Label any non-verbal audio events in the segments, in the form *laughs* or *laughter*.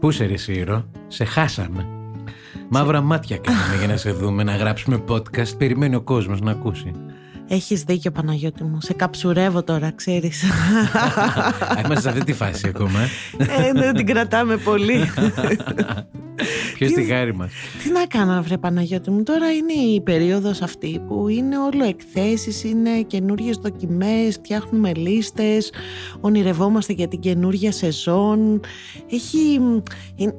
Πού σε ρε Σύρο, σε χάσαμε. Μαύρα μάτια κάναμε για να σε δούμε, να γράψουμε podcast. Περιμένει ο κόσμος να ακούσει. Έχεις δίκιο Παναγιώτη μου, σε καψουρεύω τώρα, ξέρεις. Α, Είμαστε σε αυτή τη φάση ακόμα. ε. ε, δεν την κρατάμε πολύ. *laughs* Ποιο τη χάρη μας. Τι να κάνω βρε Παναγιώτη μου, τώρα είναι η περίοδος αυτή που είναι όλο εκθέσεις, είναι καινούριε δοκιμές, φτιάχνουμε λίστες, ονειρευόμαστε για την καινούργια σεζόν, έχει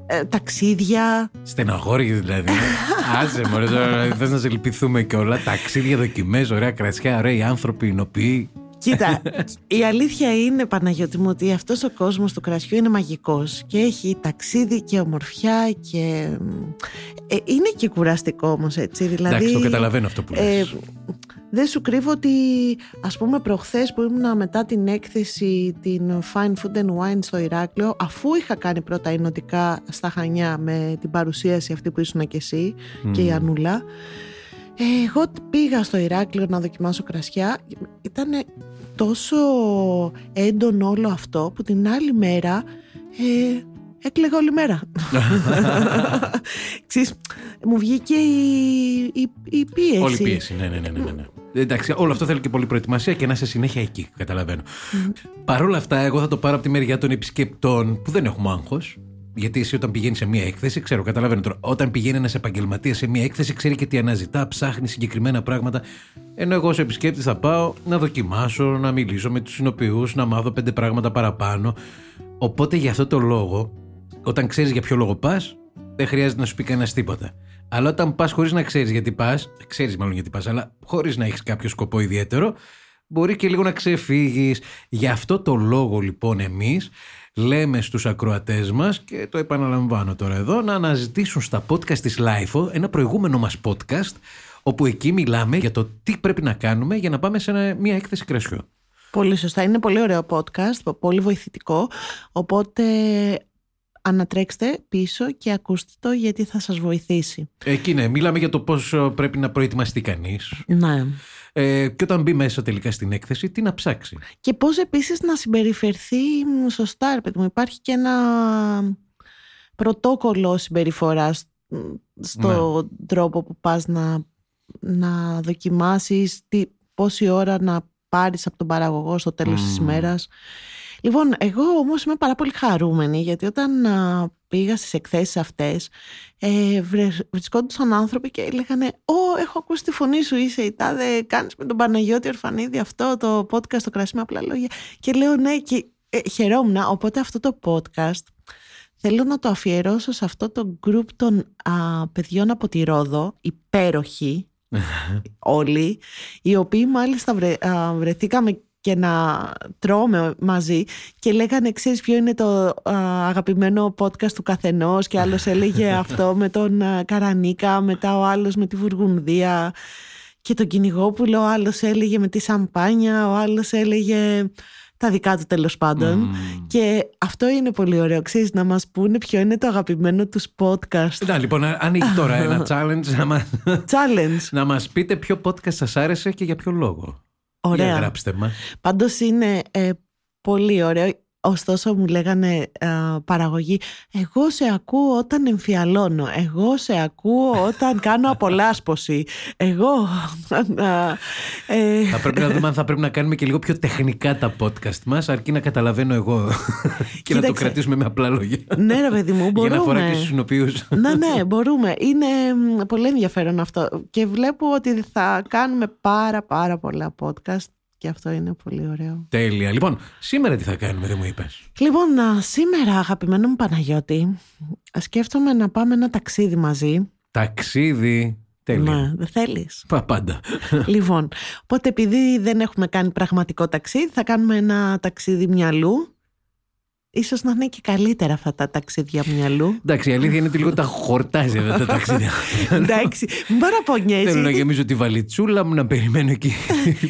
ε, ταξίδια. Στεναχώρια δηλαδή. *laughs* Άσε μωρέ τώρα, θες να σε λυπηθούμε και όλα. Ταξίδια, δοκιμές, ωραία κρασιά, ωραίοι άνθρωποι, εινοποιοί. Κοίτα, η αλήθεια είναι Παναγιώτη μου ότι αυτός ο κόσμος του κρασιού είναι μαγικός και έχει ταξίδι και ομορφιά και ε, είναι και κουραστικό όμως έτσι. Δηλαδή, Εντάξει, το καταλαβαίνω αυτό που λες. ε, δεν σου κρύβω ότι ας πούμε προχθές που ήμουν μετά την έκθεση την Fine Food and Wine στο Ηράκλειο αφού είχα κάνει πρώτα ενωτικά στα Χανιά με την παρουσίαση αυτή που ήσουν και εσύ και η Ανούλα ε, εγώ πήγα στο Ηράκλειο να δοκιμάσω κρασιά ήταν τόσο έντονο όλο αυτό που την άλλη μέρα ε, έκλαιγα όλη μέρα. *laughs* Ξέρεις, μου βγήκε η, η, η πίεση. Όλη η πίεση, ναι, ναι, ναι, ναι, ναι. Εντάξει, όλο αυτό θέλει και πολλή προετοιμασία και να είσαι συνέχεια εκεί, καταλαβαίνω. Παρ' όλα αυτά, εγώ θα το πάρω από τη μεριά των επισκεπτών που δεν έχουμε άγχος. Γιατί εσύ όταν πηγαίνει σε μία έκθεση, ξέρω, καταλαβαίνω τώρα. Όταν πηγαίνει ένας επαγγελματίας σε μία έκθεση, ξέρει και τι αναζητά, ψάχνει συγκεκριμένα πράγματα. Ενώ εγώ ως επισκέπτης θα πάω να δοκιμάσω, να μιλήσω με τους συνοποιούς, να μάθω πέντε πράγματα παραπάνω. Οπότε γι' αυτό το λόγο, όταν ξέρεις για ποιο λόγο πας, δεν χρειάζεται να σου πει κανένας τίποτα. Αλλά όταν πας χωρίς να ξέρεις γιατί πας, ξέρεις μάλλον γιατί πας, αλλά χωρίς να έχεις κάποιο σκοπό ιδιαίτερο, μπορεί και λίγο να ξεφύγεις. Γι' αυτό το λόγο λοιπόν εμείς λέμε στους ακροατές μας και το επαναλαμβάνω τώρα εδώ να αναζητήσουν στα podcast της LIFO ένα προηγούμενο μας podcast όπου εκεί μιλάμε για το τι πρέπει να κάνουμε για να πάμε σε ένα- μια έκθεση κρασιού. Πολύ σωστά. Είναι πολύ ωραίο podcast, πολύ βοηθητικό. Οπότε ανατρέξτε πίσω και ακούστε το γιατί θα σας βοηθήσει. Εκεί ναι, μιλάμε για το πώς ε, πρέπει να προετοιμαστεί κανείς Ναι. Ε, και όταν μπει μέσα τελικά στην έκθεση τι να ψάξει; Και πώς επίσης να συμπεριφερθεί μ, σωστά, ρε παιδί μου. Υπάρχει και ένα πρωτόκολλο συμπεριφοράς μ, στο τρόπο που πας να, να δοκιμάσεις τι, πόση ώρα να πάρεις από τον παραγωγό στο τέλος της Μμμ. ημέρας. Λοιπόν, εγώ όμως είμαι πάρα πολύ χαρούμενη γιατί όταν α, πήγα στις εκθέσεις αυτές ε, βρε- βρισκόντουσαν άνθρωποι και λέγανε «Ω, έχω ακούσει τη φωνή σου, είσαι η τάδε, κάνεις με τον Παναγιώτη Ορφανίδη αυτό το podcast, το κρασί με απλά λόγια». Και λέω «Ναι» και ε, χαιρόμουν. Οπότε αυτό το podcast θέλω να το αφιερώσω σε αυτό το group των α, παιδιών από τη Ρόδο, υπέροχοι *laughs* όλοι, οι οποίοι μάλιστα βρε, α, βρεθήκαμε και να τρώμε μαζί και λέγανε ξέρεις ποιο είναι το α, αγαπημένο podcast του καθενός και άλλος έλεγε *laughs* αυτό με τον α, Καρανίκα μετά ο άλλος με τη Βουργουνδία και τον Κυνηγόπουλο ο άλλος έλεγε με τη Σαμπάνια ο άλλος έλεγε τα δικά του τέλος πάντων Μμμ. και αυτό είναι πολύ ωραίο ξέρεις να μας πούνε ποιο είναι το αγαπημένο τους podcast Να λοιπόν, ανοίγει τώρα ένα *laughs* challenge να μας, challenge να μας πείτε ποιο podcast σας άρεσε και για ποιο λόγο. Ωραία. Για γράψτε μας. Πάντως είναι ε, πολύ ωραίο. Ωστόσο μου λέγανε α, παραγωγή Εγώ σε ακούω όταν εμφιαλώνω Εγώ σε ακούω όταν κάνω απολάσπωση Εγώ όταν, α, ε, Θα πρέπει να δούμε αν θα πρέπει να κάνουμε και λίγο πιο τεχνικά τα podcast μας, αρκεί να καταλαβαίνω εγώ *laughs* και να το Κοίταξε. κρατήσουμε με απλά λόγια. Ναι ρε παιδί μου *laughs* Για να φορά και μπορούμε στους συνοποιούς. Ναι ναι *laughs* μπορούμε Είναι μ, πολύ ενδιαφέρον αυτό Και βλέπω ότι θα κάνουμε πάρα πάρα πολλά podcast Και αυτό είναι πολύ ωραίο Τέλεια. Λοιπόν, σήμερα τι θα κάνουμε, δεν μου είπες; Λοιπόν, α, σήμερα αγαπημένο μου Παναγιώτη, σκέφτομαι να πάμε ένα ταξίδι μαζί. Ταξίδι. Τέλεια. Ναι, δεν θέλεις; Πα, πάντα. *laughs* λοιπόν, οπότε επειδή δεν έχουμε κάνει πραγματικό ταξίδι, θα κάνουμε ένα ταξίδι μυαλού. Ίσως να είναι και καλύτερα αυτά τα ταξίδια μυαλού. Εντάξει, η αλήθεια είναι ότι λίγο τα χορτάζει αυτά τα ταξίδια. Εντάξει, μην παραπονιέσαι. Θέλω να γιατί- γεμίζω τη βαλιτσούλα μου, να περιμένω εκεί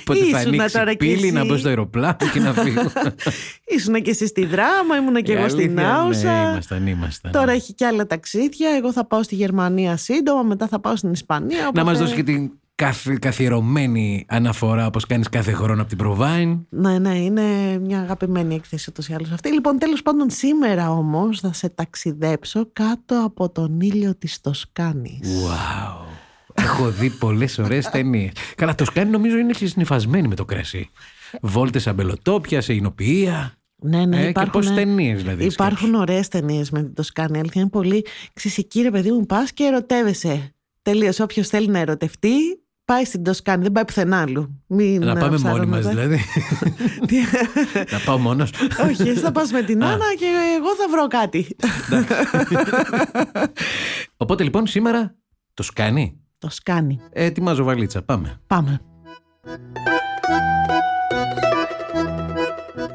πότε θα Ήσουνα ανοίξει τώρα η κι πύλη, εσύ. να μπω στο αεροπλάνο και να φύγω. *laughs* Ήσουν και εσύ στη δράμα, ήμουν και Η εγώ στην αλήθεια, Άουσα. Ναι, ήμασταν, ήμασταν. Τώρα έχει και άλλα ταξίδια. Εγώ θα πάω στη Γερμανία σύντομα, μετά θα πάω στην Ισπανία. Να οπότε- μας δώσει και την καθ, καθιερωμένη αναφορά όπως κάνεις κάθε χρόνο από την Provine. Ναι, ναι, είναι μια αγαπημένη έκθεση ούτως ή άλλως αυτή. Λοιπόν, τέλος πάντων σήμερα όμως θα σε ταξιδέψω κάτω από τον ήλιο της Τοσκάνης. Wow. Έχω δει πολλές ωραίες ταινίες. Καλά, το σκάνι νομίζω είναι συνυφασμένη με το κρασί. Βόλτες αμπελοτόπια, σε εινοποιία. Ναι, ναι, Ε, και υπάρχουν, πώς ταινίες δηλαδή. υπάρχουν ωραίες ταινίες με την Τοσκάνη. Αλήθεια είναι πολύ. Ξυσική, ρε παιδί μου, πας και ερωτεύεσαι. Τελείω. Όποιος θέλει να ερωτευτεί, πάει στην Τοσκάνη. Δεν πάει πουθενά άλλου. Μην Να πάμε μόνοι μας ψάρωνετε. δηλαδή. *laughs* να πάω μόνος. Όχι, εσύ θα πας με την Άννα και εγώ θα βρω κάτι. Οπότε λοιπόν σήμερα το σκάνει. Το σκάνει. Ε, ετοιμάζω βαλίτσα. Πάμε. Πάμε.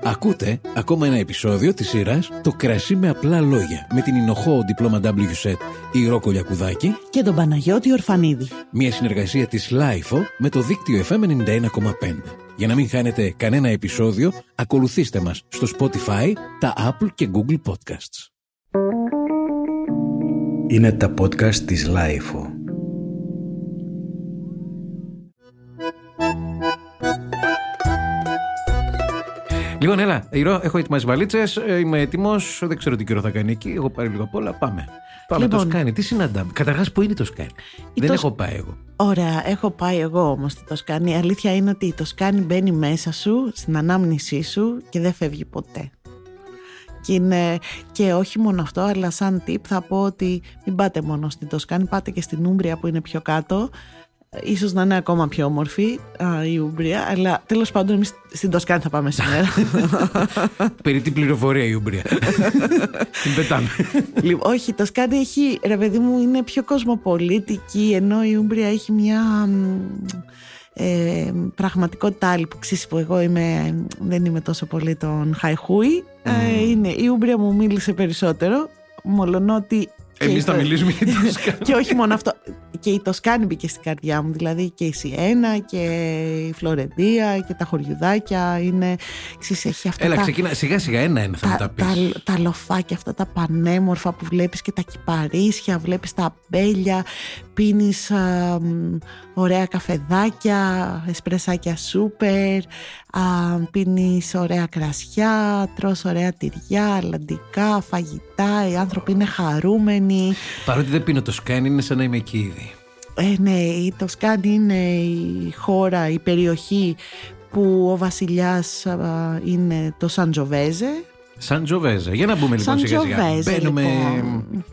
Ακούτε ακόμα ένα επεισόδιο της σειράς «Το κρασί με απλά λόγια» με την Ινοχώ Διπλώμα WSET η Ρόκο Λιακουδάκη, Και τον Παναγιώτη Ορφανίδη. μια συνεργασία της LIFO με το δίκτυο FM 91,5. Για να μην χάνετε κανένα επεισόδιο, ακολουθήστε μας στο Spotify, τα Apple και Google Podcasts. Είναι τα podcast της Lifeo. Λοιπόν, έλα, Ηρώ, έχω ετοιμάσει βαλίτσες. Είμαι έτοιμος. Δεν ξέρω τι καιρό θα κάνει εκεί. Έχω πάρει λίγο απ' όλα. Πάμε. Πάμε Λοιπόν. το σκάνι. Τι συναντάμε; Καταρχάς, πού είναι το σκάνι; Η Δεν το- έχω πάει εγώ. Ωραία, έχω πάει εγώ όμως στη Τοσκάνη. Η αλήθεια είναι ότι η Τοσκάνη μπαίνει μέσα σου, στην ανάμνησή σου και δεν φεύγει ποτέ. Και, είναι, και όχι μόνο αυτό, αλλά σαν tip θα πω ότι μην πάτε μόνο στην Τοσκάνη, πάτε και στην Ούμπρια που είναι πιο κάτω. Ίσως να είναι ακόμα πιο όμορφη α, η Ούμπρια, αλλά τέλος πάντων εμείς στην Τοσκάνη θα πάμε σήμερα. *laughs* Περί την πληροφορία η Ούμπρια. *laughs* Την πετάμε. λοιπόν, όχι, το Σκάνι έχει, ρε παιδί μου, είναι πιο κοσμοπολίτικη, ενώ η Ούμπρια έχει μια μ, ε, πραγματικότητα άλλη που ξέρεις που εγώ είμαι, δεν είμαι τόσο πολύ τον χαϊχούι. Ε, είναι, η Ούμπρια μου μίλησε περισσότερο, μολονότι... και Εμείς η θα το- μιλήσουμε για *laughs* το σκάνι. και όχι μόνο αυτό. Και η Τοσκάνη μπήκε στην καρδιά μου. Δηλαδή και η Σιένα και η Φλωρεντία και τα χωριουδάκια. Είναι. Ξέρεις, έχει αυτά Έλα, τα, ξεκινά. Σιγά σιγά ένα-ένα θα μου τα, τα πεις. τα, τα λοφάκια αυτά τα πανέμορφα που βλέπεις και τα κυπαρίσια, βλέπεις τα αμπέλια, πίνεις α, μ, ωραία καφεδάκια, εσπρεσάκια σούπερ, α, πίνεις ωραία κρασιά, τρως ωραία τυριά, αλλαντικά, φαγητά, οι άνθρωποι είναι χαρούμενοι. Παρότι δεν πίνω το σκάνι, είναι σαν να είμαι εκεί ήδη. Ε, ναι, η Τοσκάνη είναι η χώρα, η περιοχή που ο βασιλιάς α, είναι το Σαντζοβέζε. Σαν Τζοβέζα. Για να μπούμε λοιπόν Σαν σιγά σιγά. Τζοβέζα, Μπαίνουμε λοιπόν.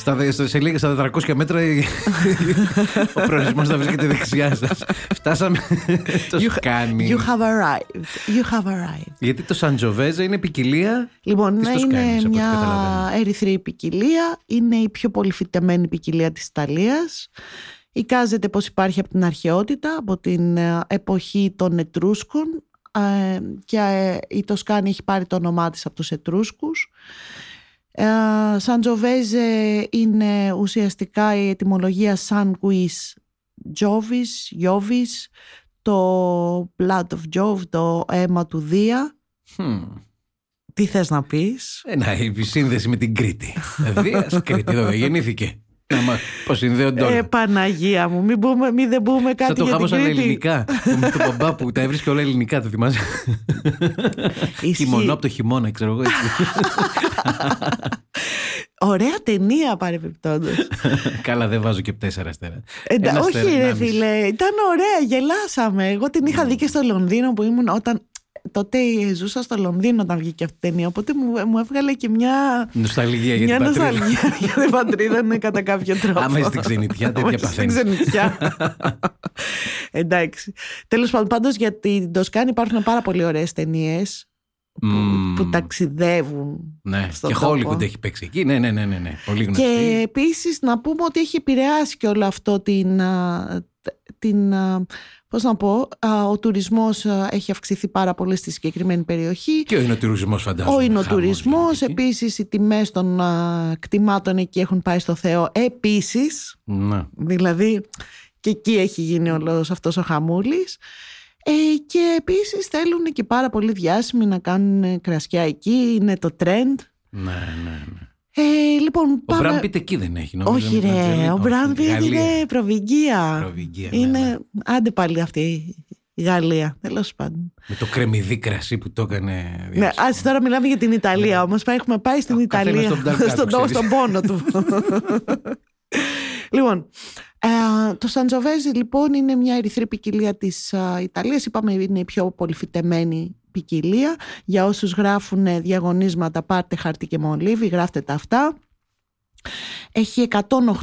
Στα, δε- στα- σε λίγα στα 400 μέτρα. *laughs* ο προορισμός θα βρίσκεται δεξιά σας. Φτάσαμε *laughs* το You- σκάνι. You have arrived. You have arrived. Γιατί το Σαν Τζοβέζα είναι ποικιλία; Λοιπόν, Της ναι, Τοσκάνης, είναι από ό,τι μια καταλαβαίνω; ερυθρή ποικιλία. Είναι η πιο πολυφυτεμένη ποικιλία της Ιταλίας. Εικάζεται πως υπάρχει από την αρχαιότητα, από την ε, εποχή των Ετρούσκων ε, και ε, η Τοσκάνη έχει πάρει το όνομά της από τους Ετρούσκους. Ε, Σαντζοβέζε είναι ουσιαστικά η ετυμολογία San Guis Jovis, Jovis, το blood of Jove, το αίμα του Δία. Χμ. Τι θες να πεις; Ένα, η σύνδεση με την Κρήτη. *laughs* Δίας Κρήτη, εδώ δεν γεννήθηκε. Άμα πώς συνδέονται όλα. Ε, Παναγία μου, μην, πούμε, μην δεν πούμε Σαν κάτι το για γάμο την σαν Κρήτη. ελληνικά. που με τον μπαμπά που τα έβρισκε όλα ελληνικά, το θυμάσαι; Ισχύει. Χειμωνό από το χειμώνα, ξέρω εγώ έτσι. *laughs* Ωραία ταινία παρεμπιπτόντως. *laughs* Καλά, δεν βάζω και τέσσερα αστέρα. Εντα- Ένα όχι αστέρα, ρε ενάμιση. φίλε, ήταν ωραία, γελάσαμε. Εγώ την είχα δει και στο Λονδίνο που ήμουν όταν... Τότε ζούσα στο Λονδίνο όταν βγήκε αυτή η ταινία, οπότε μου, μου έβγαλε και μια, Νοσταλγία για μια την πατρίδα. νοσταλγία *laughs* για την πατρίδα, ναι, κατά κάποιο τρόπο. Άμα είσαι στην ξενιτιά, τέτοια Όχι στην παθαίνεις. ξενιτιά. *laughs* Εντάξει. Τέλος πάντων, πάντως για την Τοσκάνη υπάρχουν πάρα πολύ ωραίες ταινίες που, Μμμ. που ταξιδεύουν Ναι, στον και τόπο. Hollywood έχει παίξει εκεί. Ναι, ναι, ναι, ναι, ναι. Πολύ γνωστή. Και επίσης να πούμε ότι έχει επηρεάσει και όλο αυτό την, α, την α, πώς να πω, α, ο τουρισμός α, έχει αυξηθεί πάρα πολύ στη συγκεκριμένη περιοχή. Και ο εινοτουρισμός φαντάζομαι. Ο Χαμός εινοτουρισμός, γίνεται εκεί. επίσης οι τιμές των α, κτημάτων εκεί έχουν πάει στο Θεό επίσης, Ναι. δηλαδή και εκεί έχει γίνει όλος αυτός ο χαμούλης. Ε, και επίσης θέλουν και πάρα πολύ διάσημοι να κάνουν κρασιά εκεί, είναι το trend. Ναι, ναι, ναι. Ε, λοιπόν, Ο πάμε... Μπραν Πίτ εκεί δεν έχει, νομίζω. Όχι με την ρε, Ατζελίνα. ο Όχι, Μπραν Πίτ Γαλλία. είναι προβυγγία. Προβυγγία, ναι, είναι, ναι. άντε πάλι αυτή η Γαλλία, τέλος πάντων. Με το κρεμμυδί κρασί που το έκανε. Ναι, ας τώρα μιλάμε για την Ιταλία όμως. Έχουμε πάει στην Ο καθένας Ιταλία. στον ταλκά του, στον, ξέρεις. στον πόνο του. *laughs* λοιπόν, ε, το Σαντζοβέζι λοιπόν είναι μια ερυθρή ποικιλία της α, Ιταλίας. Είπαμε είναι η πιο πολυφυτεμένη ποικιλία. Για όσους γράφουν ε, διαγωνίσματα πάρτε χαρτί και μολύβι, γράφτε τα αυτά. Έχει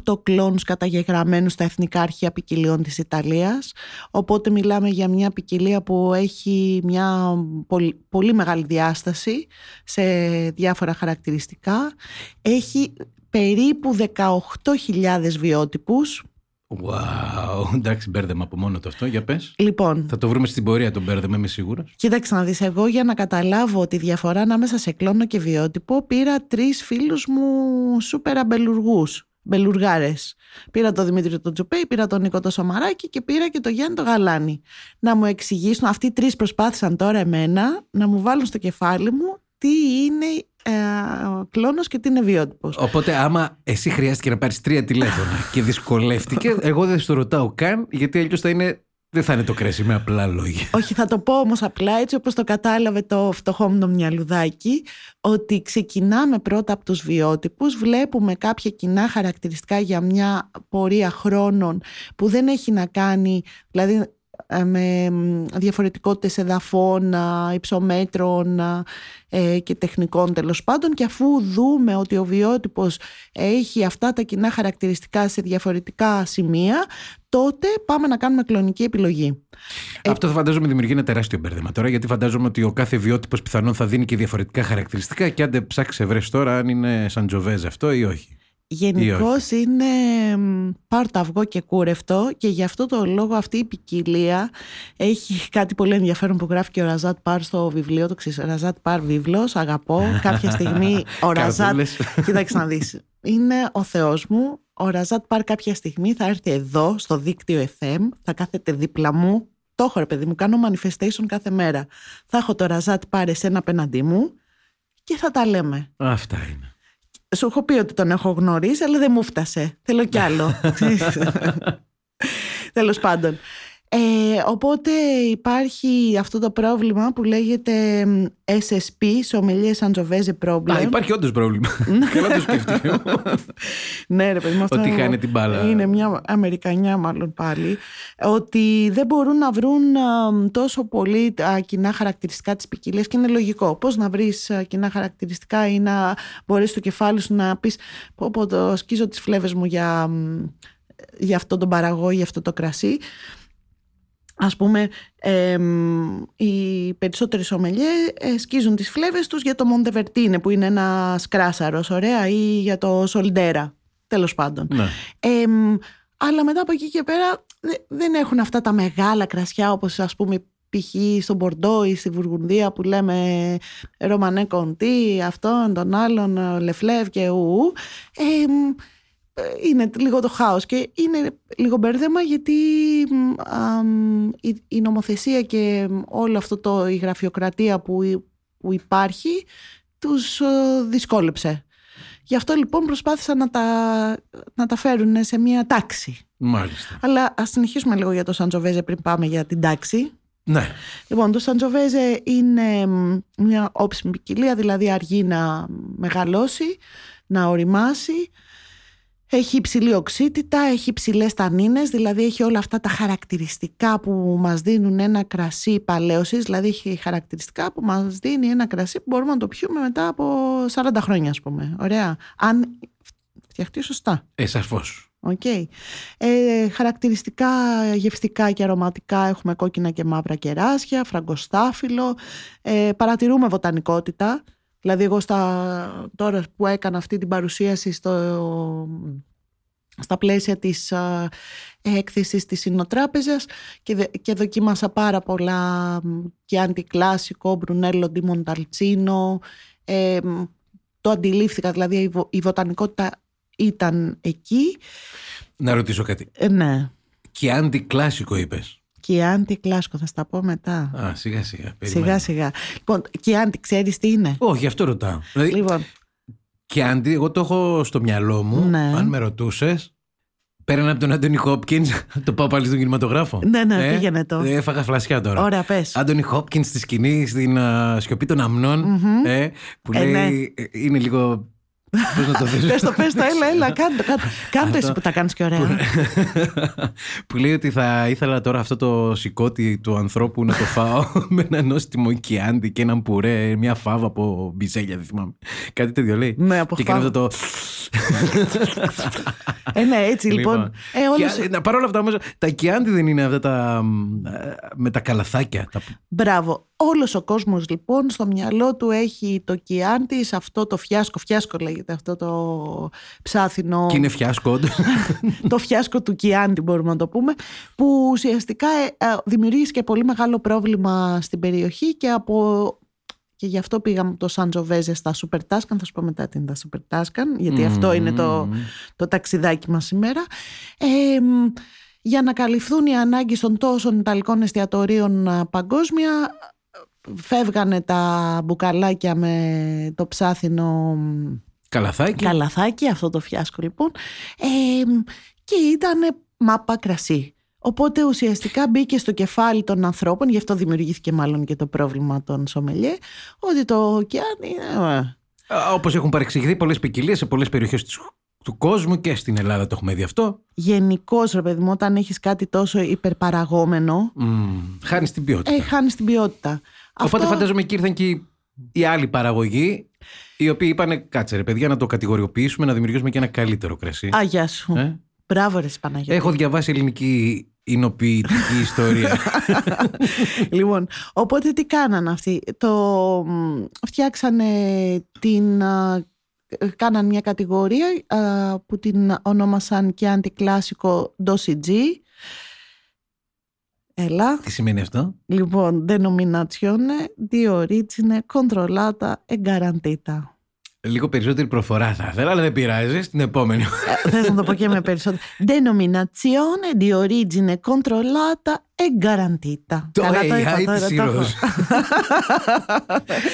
108 κλόνους καταγεγραμμένους στα Εθνικά Αρχεία Ποικιλίων της Ιταλίας οπότε μιλάμε για μια ποικιλία που έχει μια πολύ, πολύ μεγάλη διάσταση σε διάφορα χαρακτηριστικά έχει περίπου 18.000 βιότυπους Wow, *laughs* εντάξει, μπέρδεμα από μόνο το αυτό. Για πες. λοιπόν Θα το βρούμε στην πορεία τον μπέρδεμα, είμαι σίγουρος. Κοίταξε να δεις, εγώ για να καταλάβω τη διαφορά ανάμεσα σε κλόνο και βιότυπο πήρα τρεις φίλους μου σούπερα μπελουργούς, μπελουργάρες. Πήρα τον Δημήτρη τον Τζουπέη, πήρα τον Νίκο το Σαμαράκη και πήρα και τον Γιάννη το Γαλάνη. Να μου εξηγήσουν, αυτοί οι τρεις προσπάθησαν τώρα εμένα να μου βάλουν στο κεφάλι μου τι είναι ε, κλόνος και τι είναι βιότυπος. Οπότε, άμα εσύ χρειάστηκε να πάρεις τρία τηλέφωνα *laughs* και δυσκολεύτηκε, εγώ δεν στο ρωτάω καν, γιατί αλλιώς θα είναι. Δεν θα είναι το κρέσι με απλά λόγια. Όχι, θα το πω όμως απλά έτσι όπως το κατάλαβε το φτωχό μου το μυαλουδάκι ότι ξεκινάμε πρώτα από τους βιότυπους, βλέπουμε κάποια κοινά χαρακτηριστικά για μια πορεία χρόνων που δεν έχει να κάνει, δηλαδή ε, με μ, διαφορετικότητες εδαφών, α, υψομέτρων α, ε, και τεχνικών τέλος πάντων και αφού δούμε ότι ο βιότυπος έχει αυτά τα κοινά χαρακτηριστικά σε διαφορετικά σημεία τότε πάμε να κάνουμε κλονική επιλογή. Αυτό θα φαντάζομαι δημιουργεί ένα τεράστιο μπέρδεμα τώρα, γιατί φαντάζομαι ότι ο κάθε βιότυπος πιθανόν θα δίνει και διαφορετικά χαρακτηριστικά και αν δεν ψάξει βρες τώρα αν είναι σαν τζοβέζ αυτό ή όχι. Γενικώς είναι μ, πάρ' το αυγό και κούρευτο και γι' αυτό το λόγο αυτή η ποικιλία έχει κάτι πολύ ενδιαφέρον που γράφει και ο Ραζάτ Πάρ στο βιβλίο του. Ξέρεις, Ραζάτ Πάρ βίβλος, αγαπώ. Κάποια στιγμή ο *laughs* Ραζάτ... Καρδούλες. Κοίταξε να δεις. Είναι ο Θεός μου. Ο Ραζάτ Πάρ κάποια στιγμή θα έρθει εδώ στο δίκτυο FM, θα κάθεται δίπλα μου. Το έχω ρε παιδί μου, κάνω manifestation κάθε μέρα. Θα έχω το Ραζάτ Πάρ εσένα απέναντί μου και θα τα λέμε. Αυτά είναι. Σου έχω πει ότι τον έχω γνωρίσει, αλλά δεν μου φτάσε. Θέλω κι άλλο. *laughs* Τέλος πάντων. Ε, οπότε υπάρχει αυτό το πρόβλημα που λέγεται μ, SSP, Sommelier Sangiovese Problem. Α, υπάρχει όντως πρόβλημα. Καλά το σκέφτηκα. ναι, ρε παιδί μου, αυτό Ότι χάνει την μπάλα. Είναι μια Αμερικανιά, μάλλον πάλι. Ότι δεν μπορούν να βρουν α, τόσο πολύ τα κοινά χαρακτηριστικά τη ποικιλία και είναι λογικό. Πώς να βρεις κοινά χαρακτηριστικά ή να μπορεί στο κεφάλι σου να πεις: Πω, πω, το σκίζω τις φλέβες μου για, μ, για αυτό τον παραγό ή για αυτό το κρασί. Ας πούμε, εμ, οι περισσότεροι σομελιέ ε, σκίζουν τις φλέβες τους για το Μοντεβερτίνε που είναι ένας κράσαρος, ωραία, ή για το Σολντέρα, τέλος πάντων. Ναι. Εμ, αλλά μετά από εκεί και πέρα δε- δεν έχουν αυτά τα μεγάλα κρασιά όπως ας πούμε π.χ. στο Μπορντό ή στη Βουργουνδία που λέμε Ρωμανέ Κοντή, αυτόν, τον άλλον, Λεφλεύ και ου. Εμ, ε, είναι λίγο το χάος και είναι λίγο μπέρδεμα γιατί μ, αμ, η, η νομοθεσία και όλο αυτό το, η γραφειοκρατία που, που υπάρχει τους ε, δυσκόλεψε. Γι' αυτό λοιπόν προσπάθησαν να τα, να τα φέρουν σε μια τάξη. Μάλιστα. Αλλά ας συνεχίσουμε λίγο για το Σαντζοβέζε πριν πάμε για την τάξη. Ναι. Λοιπόν, το Σαντζιοβέζε είναι μ, μια όψιμη ποικιλία, δηλαδή αργεί να μεγαλώσει, να ωριμάσει. Έχει υψηλή οξύτητα, έχει υψηλές τανίνες, δηλαδή έχει όλα αυτά τα χαρακτηριστικά που μας δίνουν ένα κρασί παλαίωσης, δηλαδή έχει χαρακτηριστικά που μας δίνει ένα κρασί που μπορούμε να το πιούμε μετά από 40 χρόνια, ας πούμε. Ωραία. Αν φτιαχτεί σωστά. Ε, σαφώς. Οκ. Ε, χαρακτηριστικά γευστικά και αρωματικά έχουμε κόκκινα και μαύρα κεράσια, φραγκοστάφυλλο. Ε, παρατηρούμε βοτανικότητα. Δηλαδή εγώ στα, τώρα που έκανα αυτή την παρουσίαση στο, στα πλαίσια της α, έκθεσης της Συνοτράπεζας και, δε- και δοκίμασα πάρα πολλά μ, και αντικλάσικο, Μπρουνέλο Ντι Μονταλτσίνο. Ε, μ, το αντιλήφθηκα, δηλαδή η, βο- η βοτανικότητα ήταν εκεί. Να ρωτήσω κάτι. Ε, ναι. Και αντικλάσικο είπες. Και η αντικλάσικο θα στα πω μετά. Α, σιγά σιγά. Σιγά σιγά. Λοιπόν, και η αντι ξέρεις τι είναι; Όχι, γι' αυτό ρωτάω. Δηλαδή, Λοιπόν, Και αντί, εγώ το έχω στο μυαλό μου, Ναι. αν με ρωτούσες. Πέραν από τον Άντωνι Χόπκινς, *laughs* το πάω πάλι στον κινηματογράφο. Ναι, ναι, πήγαινε το. Ε, Έφαγα φλασιά τώρα. Ωραία, πες. Άντωνι Χόπκινς στη σκηνή, στην α, σιωπή των αμνων ε, που Ε, λέει. ναι. ε, Είναι λίγο. Πώς να το θέσω. Πες το, πες το, έλα, έλα, κάντο, κάντο. Κάντο εσύ που τα κάνεις και ωραία. *laughs* που λέει ότι θα ήθελα τώρα αυτό το σηκώτη του ανθρώπου να το φάω *laughs* με ένα νόστιμο κιάντι και έναν πουρέ, μια φάβα από μπιζέλια, δεν θυμάμαι. Κάτι τέτοιο λέει. Ναι, από Και κάνει φάβα. αυτό το. Ε, ναι, έτσι λοιπόν. Ε, όλος- Και, να, παρόλα αυτά όμως, τα κιάντι δεν είναι αυτά τα. μ, ε, με τα καλαθάκια. Τα... Μπράβο. Όλος ο κόσμος λοιπόν στο μυαλό του έχει το κιάντι σε αυτό το φιάσκο, φιάσκο λέγεται αυτό το ψάθινο, Και είναι φιάσκο, όντως. *laughs* το φιάσκο του κιάντι μπορούμε να το πούμε, που ουσιαστικά ε, ε, δημιουργήσει και πολύ μεγάλο πρόβλημα στην περιοχή και από... Και γι' αυτό πήγαμε το Σαν Τζοβέζε στα Super Tuscan, θα σου πω μετά τι είναι τα Super Tuscan, γιατί αυτό είναι το, το ταξιδάκι μας σήμερα. Ε, μ, για να καλυφθούν οι ανάγκες των τόσων Ιταλικών εστιατορίων α, παγκόσμια, φεύγανε τα μπουκαλάκια με το ψάθινο μ, Καλαθάκι. καλαθάκι, αυτό το φιάσκο λοιπόν, ε, μ, και ήταν μάπα κρασί. Οπότε ουσιαστικά μπήκε στο κεφάλι των ανθρώπων, γι' αυτό δημιουργήθηκε μάλλον και το πρόβλημα των σομελιέ, ότι το ωκεάνι είναι... ε, Όπως έχουν παρεξηγηθεί πολλές ποικιλίε σε πολλές περιοχές του, του κόσμου και στην Ελλάδα το έχουμε δει αυτό. Γενικώς, ρε παιδί μου, όταν έχεις κάτι τόσο υπερπαραγόμενο, Χάνεις την ποιότητα. ε, χάνεις την ποιότητα. Οπότε Αυτό- φαντάζομαι και ήρθαν και οι- οι άλλοι παραγωγοί, οι οποίοι είπανε κάτσε ρε παιδιά να το κατηγοριοποιήσουμε, να δημιουργήσουμε και ένα καλύτερο κρασί. Α, γεια σου. Ε; Μπράβο, ρε Παναγιώτη. Έχω διαβάσει ελληνική εινοποιητική ιστορία. *laughs* λοιπόν, οπότε τι κάναν αυτοί; Το, μ, φτιάξανε την... α, κάναν μια κατηγορία α, που την ονόμασαν και αντικλάσικο Dossi G. Έλα. Τι σημαίνει αυτό. Λοιπόν, denominazione di origine controllata e garantita. Λίγο περισσότερη προφορά θα ήθελα, αλλά δεν πειράζει. Στην επόμενη. Ε, Θες να το πω και με περισσότερο. Denominazione di origine controllata e garantita. Το Καλά AI είπα τώρα, της το έχω. Ήρος.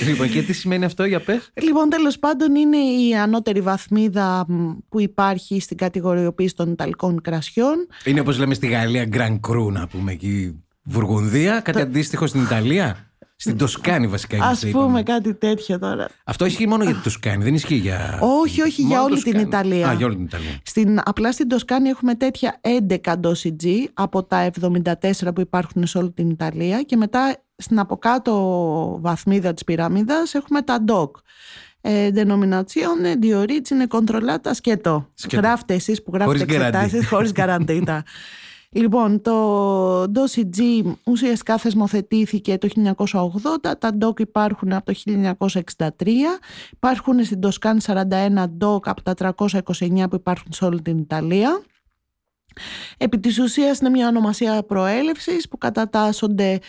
λοιπόν, και τι σημαίνει αυτό για πες; Λοιπόν, τέλος πάντων, είναι η ανώτερη βαθμίδα μ, που υπάρχει στην κατηγοριοποίηση των Ιταλικών κρασιών. Είναι όπως λέμε στη Γαλλία Grand Cru, να πούμε εκεί. Βουργουνδία, κάτι αντίστοιχο στην Ιταλία; Στην Τοσκάνη βασικά Α είμαστε, πούμε είπαμε. κάτι τέτοιο τώρα. Αυτό ισχύει μόνο για την Τοσκάνη, δεν ισχύει για. Όχι, όχι, για Μόνο όλη την Τοσκάνη. Ιταλία. Α, για όλη την Ιταλία. Στην, απλά στην Τοσκάνη έχουμε τέτοια 11 ντόση G από τα 74 που υπάρχουν σε όλη την Ιταλία και μετά στην από κάτω βαθμίδα της πυραμίδας έχουμε τα DOC. Ε, denominazione di origine controllata σκέτο. Σκέτο. Γράφτε εσείς που γράφετε Χωρίς guarantee. εξετάσεις χωρίς γκαραντίτα. *laughs* λοιπόν, το DOSI G ουσιαστικά θεσμοθετήθηκε το 1980, τα DOC υπάρχουν από το 1963, υπάρχουν στην Τοσκάνη 41 DOC από τα 329 που υπάρχουν σε όλη την Ιταλία. Επί της ουσίας είναι μια ονομασία προέλευσης που κατατάσσονται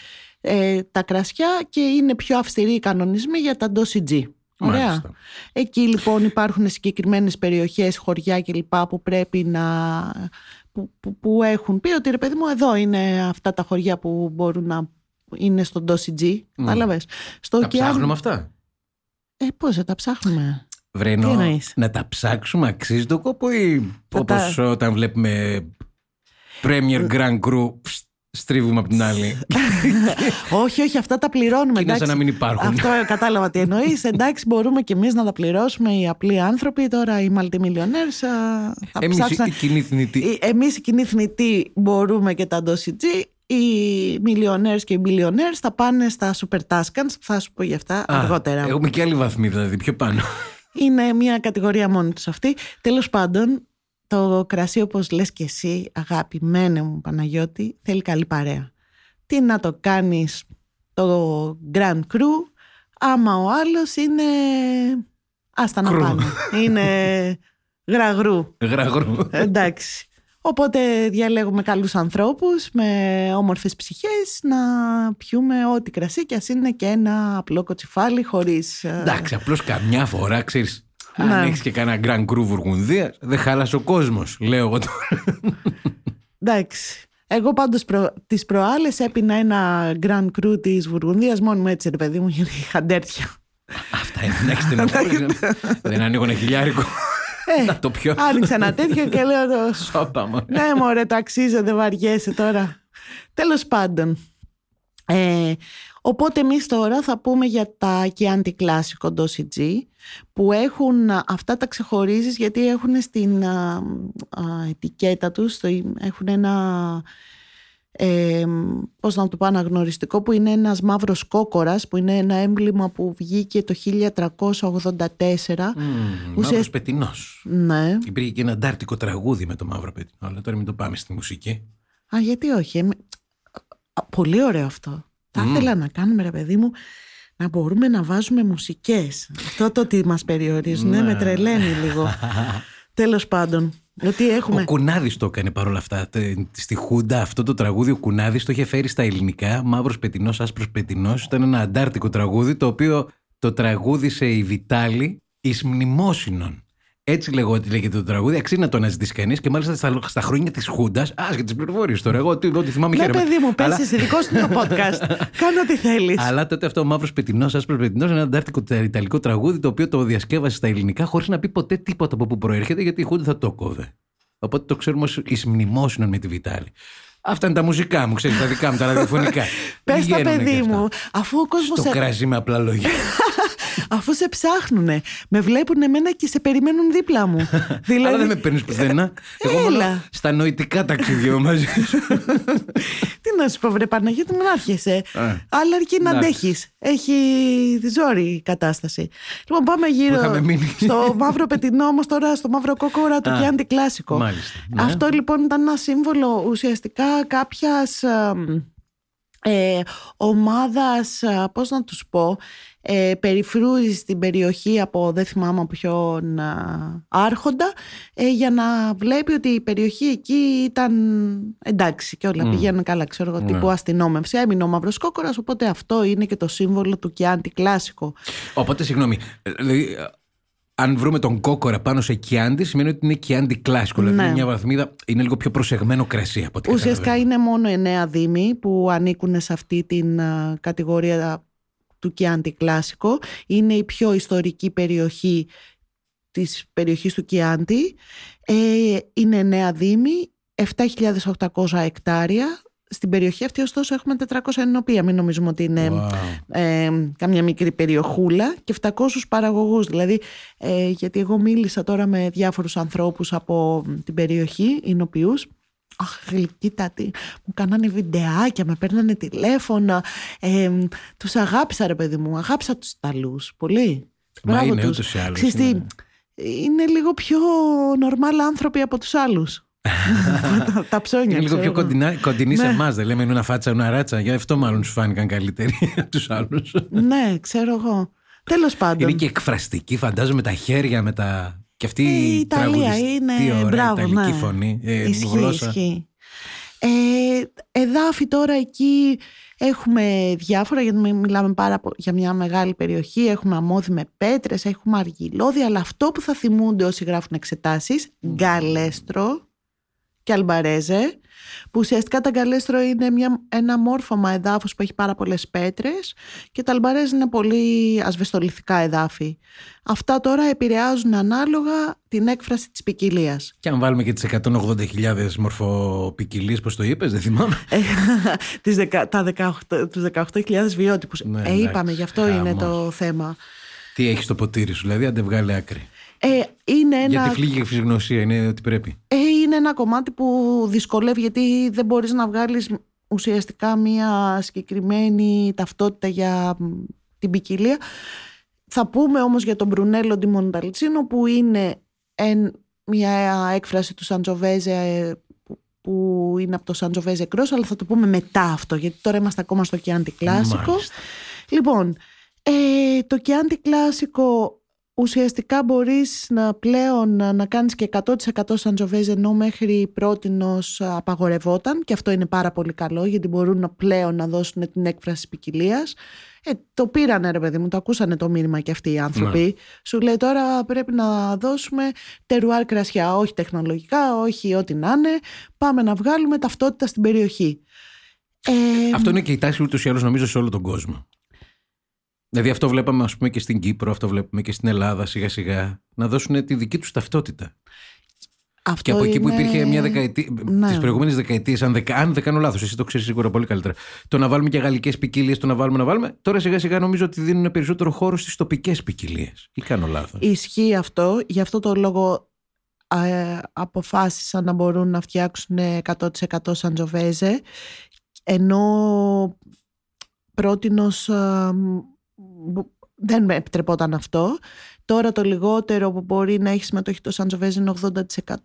ε, τα κρασιά και είναι πιο αυστηροί οι κανονισμοί για τα DOSI G. Ωραία. Μάλιστα. Εκεί λοιπόν υπάρχουν συγκεκριμένες περιοχές, χωριά κλπ. που πρέπει να... Που, που, που έχουν πει ότι ρε παιδί μου εδώ είναι αυτά τα χωριά που μπορούν να είναι στο Dossi G. Κατάλαβες. Στο Τα ωκεάνο- ψάχνουμε αυτά; Ε, πώς θα τα ψάχνουμε. Βρένο, Τι εννοείς; να τα ψάξουμε αξίζει το κόπο ή Θα όπως τα- όταν βλέπουμε Premier Grand Cru πστ, στρίβουμε από την άλλη. *laughs* όχι, όχι, αυτά τα πληρώνουμε. Και είναι σαν εντάξει. να μην υπάρχουν. Αυτό κατάλαβα τι εννοείς. *laughs* Εντάξει, μπορούμε και εμείς να τα πληρώσουμε οι απλοί άνθρωποι. Τώρα οι multimillionaires α, θα Εμείς ψάξουν. οι κοινοί θνητοί. Εμείς οι κοινοί θνητοί μπορούμε και τα DOSIG. Οι millionaires και οι billionaires θα πάνε στα super Tuscans. Θα σου πω για αυτά Α, αργότερα. Έχουμε και άλλη βαθμή, δηλαδή πιο πάνω. Είναι μια κατηγορία μόνη τους αυτή. Τέλος πάντων, το κρασί, όπως λες και εσύ, αγαπημένε μου Παναγιώτη, θέλει καλή παρέα. Τι να το κάνεις το Grand Cru, άμα ο άλλος είναι. Άστα να Κρου. πάνε. Είναι γραγρού. Γραγρού. Εντάξει. Οπότε διαλέγουμε καλούς ανθρώπους με όμορφες ψυχές να πιούμε ό,τι κρασί και ας είναι και ένα απλό κοτσιφάλι χωρίς... ε, Εντάξει, απλώς καμιά φορά ξέρεις. Αν Ναι. έχεις και κανένα Grand Cru Βουργουνδία, δεν χάλασε ο κόσμος, λέω εγώ τώρα. Εντάξει. Εγώ πάντως προ... τις προάλλες έπινα ένα Grand Cru της Βουργουνδίας μόνο μου έτσι ρε παιδί μου γιατί είχα ντέρτια. Αυτά είναι. Να έχει στενοχώρηση. Δεν ανοίγω ένα χιλιάρικο. Ε, Να το πιω. Άνοιξα ένα τέτοιο και λέω το... Σώπα μου. ναι μωρέ το αξίζω δεν βαριέσαι τώρα. Τέλος πάντων. Ε, οπότε εμείς τώρα θα πούμε για τα Chianti Classico Dossi G που έχουν αυτά τα ξεχωρίζεις γιατί έχουν στην α, α, ετικέτα τους στο, έχουν ένα ε, πώς να το πω αναγνωριστικό που είναι ένας μαύρος κόκορας που είναι ένα έμβλημα που βγήκε το 1384 Μαύρος πετινός. ναι. Υπήρχε και ένα αντάρτικο τραγούδι με το μαύρο πετινό. Αλλά τώρα μην το πάμε στη μουσική. Α, γιατί όχι. Εμ- Α, Πολύ ωραίο αυτό. Θα ήθελα να κάνουμε, ρε παιδί μου, να μπορούμε να βάζουμε μουσικές. Αυτό το ότι μας περιορίζουν, ναι, με τρελαίνει λίγο. *laughs* Τέλος πάντων, ότι έχουμε... Ο Κουνάδης το έκανε παρόλα αυτά. Τε- Στη Χούντα αυτό το τραγούδι ο Κουνάδης το είχε φέρει στα ελληνικά. Μαύρος πετινό, άσπρος πετινό. Ήταν ένα αντάρτικο τραγούδι το οποίο το τραγούδισε η Βιτάλη εις μνημόσυνον. Έτσι λέγω λέγεται το τραγούδι. Αξίζει να το αναζητήσει κανείς και μάλιστα στα, στα χρόνια της Χούντας. Α, για τις πληροφορίες τώρα. Εγώ ό,τι, ό,τι θυμάμαι Ναι, χαίρομαι. παιδί μου, πες Αλλά- εσύ, δικό σου το podcast. *laughs* Κάνε ό,τι θέλεις. Αλλά τότε αυτό ο μαύρος πετινό, άσπρος πετινό, ένα αντάρτικο τα- ιταλικό τραγούδι το οποίο το διασκεύασε στα ελληνικά χωρίς να πει ποτέ τίποτα από πού προέρχεται γιατί η Χούντα θα το κόβε. Οπότε το ξέρουμε ως εις μνημόσυνον με τη Βιτάλη. Αυτά είναι τα μουσικά μου, ξέρεις, τα δικά μου, τα ραδιοφωνικά. *laughs* Πες τα Βγαίνουνε παιδί κι αυτά. μου, αφού ο κόσμος Το σε, κράζι με απλά λόγια. *laughs* αφού σε ψάχνουνε, με βλέπουν εμένα και σε περιμένουν δίπλα μου. *laughs* Αλλά δεν με παίρνεις πουθενά. Εγώ μόνο Έλα. στα νοητικά ταξίδια μαζί σου. *laughs* Τι να σου πω, βρε Παναγιώτη, μην άρχεσαι. Αλλά αρκεί να εντάξει. αντέχεις. Έχει ζόρι η κατάσταση. Λοιπόν, πάμε γύρω είχαμε μείνει. στο μαύρο πετεινό, όμω τώρα στο μαύρο κόκορα του Α, Κιάντι Κλάσικο. μάλιστα, ναι. Αυτό λοιπόν ήταν ένα σύμβολο ουσιαστικά κάποιας ε, ομάδας, α, πώς να τους πω, ε, περιφρούζεις στην περιοχή από δεν θυμάμαι από ποιον α, άρχοντα ε, για να βλέπει ότι η περιοχή εκεί ήταν εντάξει και όλα πηγαίνουν καλά ξέρω εγώ Ναι. τύπου αστυνόμευση έμεινε ο μαύρος κόκορας οπότε αυτό είναι και το σύμβολο του Κιάντι κλάσικο Οπότε, συγγνώμη. ε, Δηλαδή, ε, αν βρούμε τον κόκορα πάνω σε κιάντι, σημαίνει ότι είναι κιάντι κλάσικο. Δηλαδή, Ναι. είναι μια βαθμίδα είναι λίγο πιο προσεγμένο κρασί από ό,τι Ουσιαστικά καταλαβαίνω. είναι μόνο εννέα δήμοι που ανήκουν σε αυτή την α, κατηγορία του Κιάντι Κλάσικο. Είναι η πιο ιστορική περιοχή της περιοχής του Κιάντι. Ε, είναι εννέα δήμοι, 7.800 εκτάρια. Στην περιοχή αυτή ωστόσο έχουμε 400 ενοπία, μην νομίζουμε ότι είναι Wow. ε, καμιά μικρή περιοχούλα και 700 παραγωγούς δηλαδή ε, γιατί εγώ μίλησα τώρα με διάφορους ανθρώπους από την περιοχή εινοποιούς Αχ, γλυκύτατοι, μου κάνανε βιντεάκια, με παίρνανε τηλέφωνα. Ε, τους αγάπησα, ρε παιδί μου. Αγάπησα τους Ιταλούς. Πολύ. Μα Μπράβο είναι τους. ούτως ή άλλως, Ξέρεις τι, είναι. είναι λίγο πιο νορμάλ άνθρωποι από τους άλλους. Τα, τα ψώνια. Είναι λίγο ξέρω πιο εγώ. κοντινά, κοντινή σε Ναι. εμάς. Δεν λέμε είναι ένα φάτσα, ένα ράτσα. Γι' αυτό μάλλον σου φάνηκαν καλύτεροι από *laughs* τους άλλους. ναι, ξέρω εγώ. Τέλος πάντων. Είναι και εκφραστική, φαντάζομαι τα χέρια με τα. Και αυτή Ε, η η Ιταλία τραγουδιστή, είναι ωραία μπράβο, ιταλική ναι. φωνή, ε, ισχύει, γλώσσα. ισχύει. Ε, εδάφη τώρα εκεί έχουμε διάφορα γιατί μι- μιλάμε πάρα πο- για μια μεγάλη περιοχή έχουμε αμμώδη με πέτρες, έχουμε αργυλώδη αλλά αυτό που θα θυμούνται όσοι γράφουν εξετάσεις γκαλέστρο και αλμπαρέζε που ουσιαστικά τα γκαλέστρο είναι μια, ένα μόρφωμα εδάφους που έχει πάρα πολλές πέτρες και τα αλμπαρέζε είναι πολύ ασβεστολιθικά εδάφη. Αυτά τώρα επηρεάζουν ανάλογα την έκφραση της ποικιλίας. Και αν βάλουμε και τις 180.000 μορφοπικιλίες, πώς το είπες, δεν θυμάμαι. Ε, τις δεκα, τα 18, τους 18.000 βιότυπους. Ναι, ε, εντάξει, είπαμε, γι' αυτό είναι χαμός. το θέμα. Τι έχει στο ποτήρι σου, δηλαδή, αν δεν βγάλει άκρη. Ε, είναι, ένα, Γιατί φλήγει η φυσιγνωσία, είναι ότι πρέπει. ε, είναι ένα κομμάτι που δυσκολεύει γιατί δεν μπορείς να βγάλεις ουσιαστικά μια συγκεκριμένη ταυτότητα για μ, την ποικιλία. Θα πούμε όμως για τον Μπρουνέλο Ντι Μονταλτσίνο που είναι εν- μια έκφραση του Σαντζοβέζε ε, που- που είναι από το Σαντζοβέζε Κρός αλλά θα το πούμε μετά αυτό γιατί τώρα είμαστε ακόμα στο Κιάντι Κλάσικο. Μάλιστα. Λοιπόν, ε, το Chianti κλάσικο ουσιαστικά μπορείς να πλέον να, να κάνεις και 100% σαντζοβέζ ενώ μέχρι πρότινος απαγορευόταν και αυτό είναι πάρα πολύ καλό γιατί μπορούν να πλέον να δώσουν την έκφραση ποικιλίας. Ε, το πήρανε ρε παιδί μου, το ακούσανε το μήνυμα και αυτοί οι άνθρωποι. Σου λέει τώρα πρέπει να δώσουμε τερουάρ κρασιά, όχι τεχνολογικά, όχι ό,τι να είναι. Πάμε να βγάλουμε ταυτότητα στην περιοχή. Ε, Αυτό είναι και η τάση ούτως ή άλλως νομίζω σε όλο τον κόσμο. Δηλαδή αυτό βλέπαμε ας πούμε και στην Κύπρο, αυτό βλέπουμε και στην Ελλάδα σιγά σιγά, να δώσουν τη δική τους ταυτότητα. Αυτό Και από εκεί που είναι- υπήρχε μια δεκαετία, Ναι. τις προηγούμενες δεκαετίες, αν, δεκα, αν δεν κάνω λάθος, εσύ το ξέρεις σίγουρα πολύ καλύτερα, το να βάλουμε και γαλλικές ποικίλίε, το να βάλουμε να βάλουμε, τώρα σιγά σιγά νομίζω ότι δίνουν περισσότερο χώρο στις τοπικές ποικιλίες. Ή κάνω λάθος. Ισχύει αυτό, γι' αυτό το λόγο ε, αποφάσισαν να μπορούν να φτιάξουν 100% σαντζοβέζε ενώ πρότινος ε, μπο- δεν με επιτρεπόταν αυτό. Τώρα το λιγότερο που μπορεί να έχεις συμμετοχή το σαντζοβέζε είναι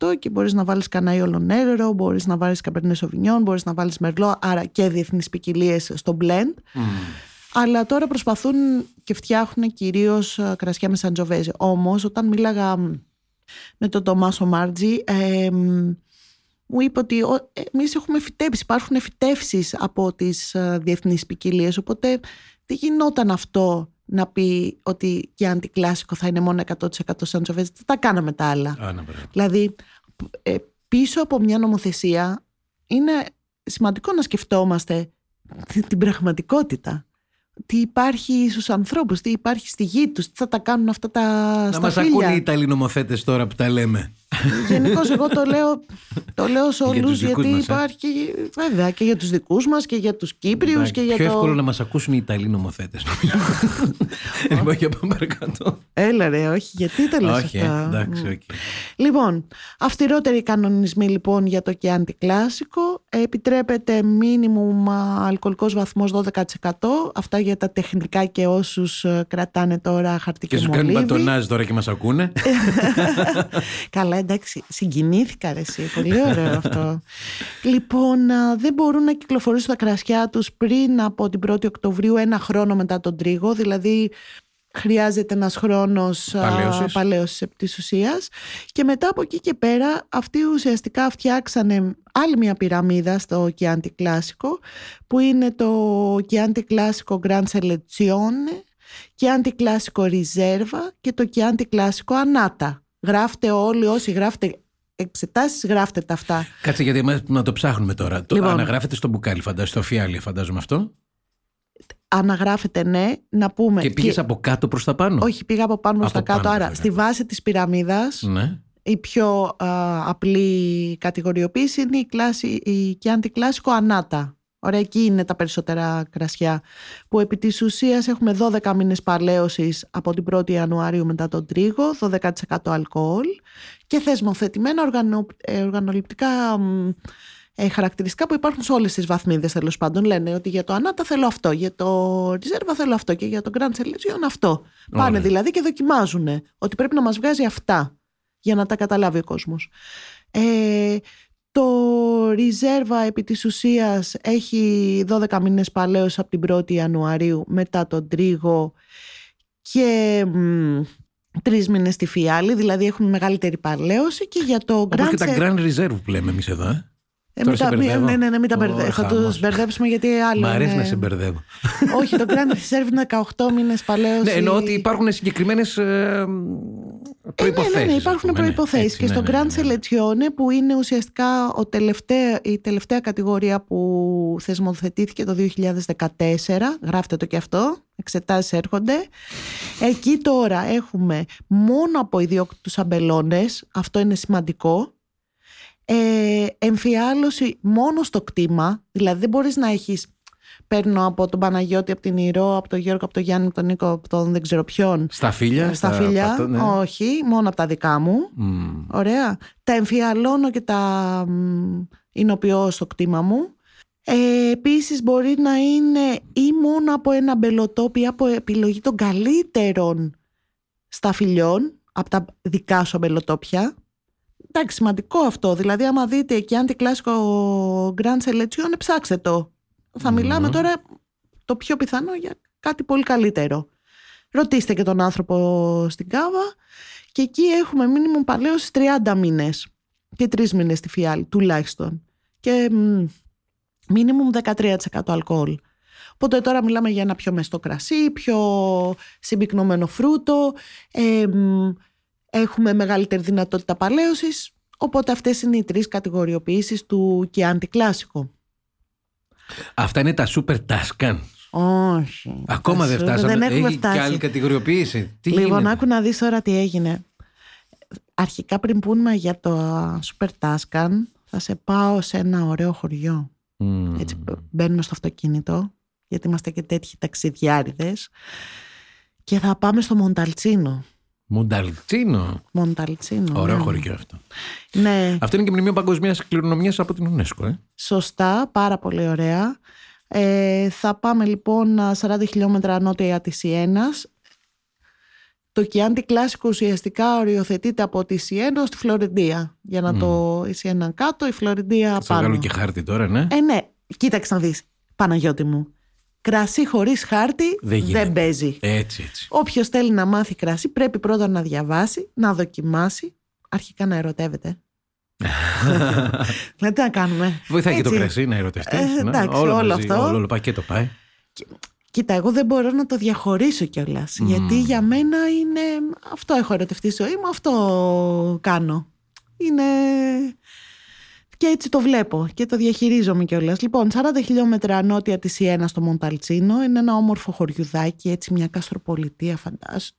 80% και μπορείς να βάλεις κανένα ολονέρο, μπορείς να βάλεις καπερνέ σοβινιόν, μπορείς να βάλεις μερλό, άρα και διεθνείς ποικιλίες στο blend. Μμμ. Αλλά τώρα προσπαθούν και φτιάχνουν κυρίως ε, κρασιά με σαντζοβέζε. Όμως όταν μίλαγα μ, με τον Τομάσο Μάρτζι ε, μ, μου είπε ότι ο- εμείς έχουμε φυτέψει, υπάρχουν φυτεύσεις από τις ε, διεθνείς ποικιλίες, οπότε δεν γινόταν αυτό να πει ότι και αντικλάσικο θα είναι μόνο 100% σαντζοβέζε. Δεν τα κάναμε τα άλλα; Α, να, μπράβο. Δηλαδή, ε, πίσω από μια νομοθεσία είναι σημαντικό να σκεφτόμαστε τη- την πραγματικότητα. Τι υπάρχει στους ανθρώπους, τι υπάρχει στη γη τους, τι θα τα κάνουν αυτά τα Να μας ακούνε οι σταφύλια. Ιταλοί νομοθέτες τώρα που τα λέμε. Γενικώς εγώ το λέω, το λέω σε Για τους όλους δικούς γιατί μας, ε. υπάρχει βέβαια και για τους δικούς μας και για τους Κύπριους Εντάξει, και για πιο το... εύκολο να μας ακούσουν οι Ιταλοί νομοθέτες. *laughs* λοιπόν, για πάμε παρακάτω. Έλα ρε, όχι, γιατί τα λες Όχι, ε, αυτά; εντάξει, οκ. Λοιπόν, αυστηρότεροι κανονισμοί λοιπόν για το και αντικλάσικο. Επιτρέπεται μίνιμουμ α, αλκοολικός βαθμός 12%. Αυτά για τα τεχνικά και όσους ε, κρατάνε τώρα χαρτί και, Και σου κάνουν μολύβι. πατονάζ τώρα και μας ακούνε. *laughs* Καλά, εντάξει, συγκινήθηκα ρε εσύ, πολύ ωραίο αυτό. λοιπόν, α, δεν μπορούν να κυκλοφορήσουν τα κρασιά τους πριν από την 1η Οκτωβρίου ένα χρόνο μετά τον τρίγο, δηλαδή χρειάζεται ένας χρόνος α, Παλαίωσης. παλαίωσης επί της ουσίας και μετά από εκεί και πέρα αυτοί ουσιαστικά φτιάξανε άλλη μια πυραμίδα στο Chianti Classico που είναι το Chianti Classico Grand Selezione Chianti Classico Riserva και το Chianti Classico Anata. Γράφτε όλοι όσοι γράφετε εξετάσεις γράφτε τα αυτά. Κάτσε γιατί εμάς να το ψάχνουμε τώρα. Το Λοιπόν. αναγράφεται στο μπουκάλι, φαντάζομαι, στο φιάλι, φαντάζομαι αυτό. Αναγράφετε ναι, να πούμε. Και πήγες από κάτω προς τα πάνω; Όχι, πήγα από πάνω προς Από τα κάτω. πάνω, Άρα, βέβαια. στη βάση της πυραμίδας, Ναι. η πιο α, απλή κατηγοριοποίηση είναι η, κλάση, η Chianti Classico Anata. Ωραία, εκεί είναι τα περισσότερα κρασιά. Που επί της ουσίας έχουμε 12 μήνες παλαίωσης από την 1η Ιανουαρίου μετά τον τρίγο, 12% αλκοόλ και θεσμοθετημένα οργανο, ε, οργανοληπτικά μ, ε, χαρακτηριστικά που υπάρχουν σε όλες τις βαθμίδες τέλος πάντων. Λένε ότι για το Ανάτα θέλω αυτό, για το Reserva θέλω αυτό και για το Grand Selection αυτό. Πάνε Ωραία. δηλαδή και δοκιμάζουν ότι πρέπει να μας βγάζει αυτά για να τα καταλάβει ο κόσμος. Ε, το Reserva επί της ουσίας έχει 12 μήνες παλαίως από την 1η Ιανουαρίου μετά τον Τρίγο και μ, τρεις μήνες στη Φιάλη, δηλαδή έχουν μεγαλύτερη παλαίωση και για το Όπως Grand και τα Se- Grand Reserve που λέμε εμείς εδώ. Ε. ε, Τώρα μην σε τα- μπερδεύω. ναι, ναι, ναι, μην τα Ω, μπερδε- Θα χαμός. τους μπερδέψουμε γιατί άλλο. Μ' αρέσει είναι- να σε μπερδεύω. Όχι, το Grand Reserve είναι 18 μήνες παλαίωση. ναι, εννοώ ότι υπάρχουν συγκεκριμένες ε, προποθέσει. Ναι, ναι, ναι, υπάρχουν προποθέσει. Και στο Grand Selezione, που είναι ουσιαστικά ο τελευταία, η τελευταία κατηγορία που θεσμοθετήθηκε το 2014, γράφτε το και αυτό, εξετάσεις έρχονται. Εκεί τώρα έχουμε μόνο από ιδιόκτητους αμπελώνες, αυτό είναι σημαντικό. Ε, εμφιάλωση μόνο στο κτήμα, δηλαδή δεν μπορείς να έχεις παίρνω από τον Παναγιώτη, από την Ηρώ, από τον Γιώργο, από τον Γιάννη, από τον Νίκο, από τον δεν ξέρω ποιον. Στα φίλια. Στα φίλια, πατώ- ναι. όχι, μόνο από τα δικά μου. Μμ. Ωραία. Τα εμφιαλώνω και τα μ, εινοποιώ στο κτήμα μου. Ε, επίσης μπορεί να είναι ή μόνο από ένα μπελοτόπι ή από επιλογή των καλύτερων σταφυλιών από τα δικά σου μπελοτόπια. Εντάξει, σημαντικό αυτό. Δηλαδή, άμα δείτε και αντικλάσικο Grand Selection, ψάξτε το. Θα Μμμ. μιλάμε τώρα το πιο πιθανό για κάτι πολύ καλύτερο. Ρωτήστε και τον άνθρωπο στην Κάβα και εκεί έχουμε μήνυμο παλαίωση 30 μήνες και 3 μήνες στη φιάλη τουλάχιστον και μήνυμο 13% αλκοόλ. Οπότε τώρα μιλάμε για ένα πιο μεστό κρασί, πιο συμπυκνωμένο φρούτο, ε, μ, έχουμε μεγαλύτερη δυνατότητα παλαίωσης, οπότε αυτές είναι οι τρεις κατηγοριοποιήσεις του και αντικλάσικο. Αυτά είναι τα super Tuscan. Όχι. Ακόμα δεν Σου- φτάσαμε. Δεν έχουμε Έχει φτάσει. και άλλη κατηγοριοποίηση. Τι λοιπόν, γίνεται; άκου να δεις τώρα τι έγινε. Αρχικά πριν πούμε για το Super Tuscan, θα σε πάω σε ένα ωραίο χωριό. Μμμ. Έτσι μπαίνουμε στο αυτοκίνητο, γιατί είμαστε και τέτοιοι ταξιδιάριδες. Και θα πάμε στο Μονταλτσίνο. Μονταλτσίνο. Μονταλτσίνο. Ωραίο ναι. χωριό αυτό. Ναι, Αυτό είναι και μνημείο παγκοσμίας κληρονομιάς από την UNESCO. Ε. σωστά, πάρα πολύ ωραία. Ε, θα πάμε λοιπόν 40 χιλιόμετρα νότια της Ιένας. Το Κιάντι Κλάσικο ουσιαστικά οριοθετείται από τη Σιένα στη Φλωρεντία. Για να το η Σιένα κάτω, η Φλωρεντία Θα πάνω. βγάλω και χάρτη τώρα, ναι. Ε, ναι, κοίταξε να δεις, Παναγιώτη μου. Κρασί χωρίς χάρτη Δεν δεν, γίνεται. παίζει. Έτσι, έτσι. Όποιος θέλει να μάθει κρασί πρέπει πρώτα να διαβάσει, να δοκιμάσει, αρχικά να ερωτεύεται. *laughs* δηλαδή τι να κάνουμε. Βοηθάει και το Έτσι. κρασί να ερωτευτείς. Ε, εντάξει, όλο αυτό. Όλο, όλο πακέτο πάει. Κοίτα, εγώ δεν μπορώ να το διαχωρίσω κιόλας. Γιατί για μένα είναι. Αυτό έχω ερωτευτεί στη ζωή μου, αυτό κάνω. Είναι. Και έτσι το βλέπω και το διαχειρίζομαι κιόλας. Λοιπόν, 40 χιλιόμετρα νότια της Σιένα στο Μονταλτσίνο. Είναι ένα όμορφο χωριουδάκι, έτσι μια καστροπολιτεία, φαντάσου.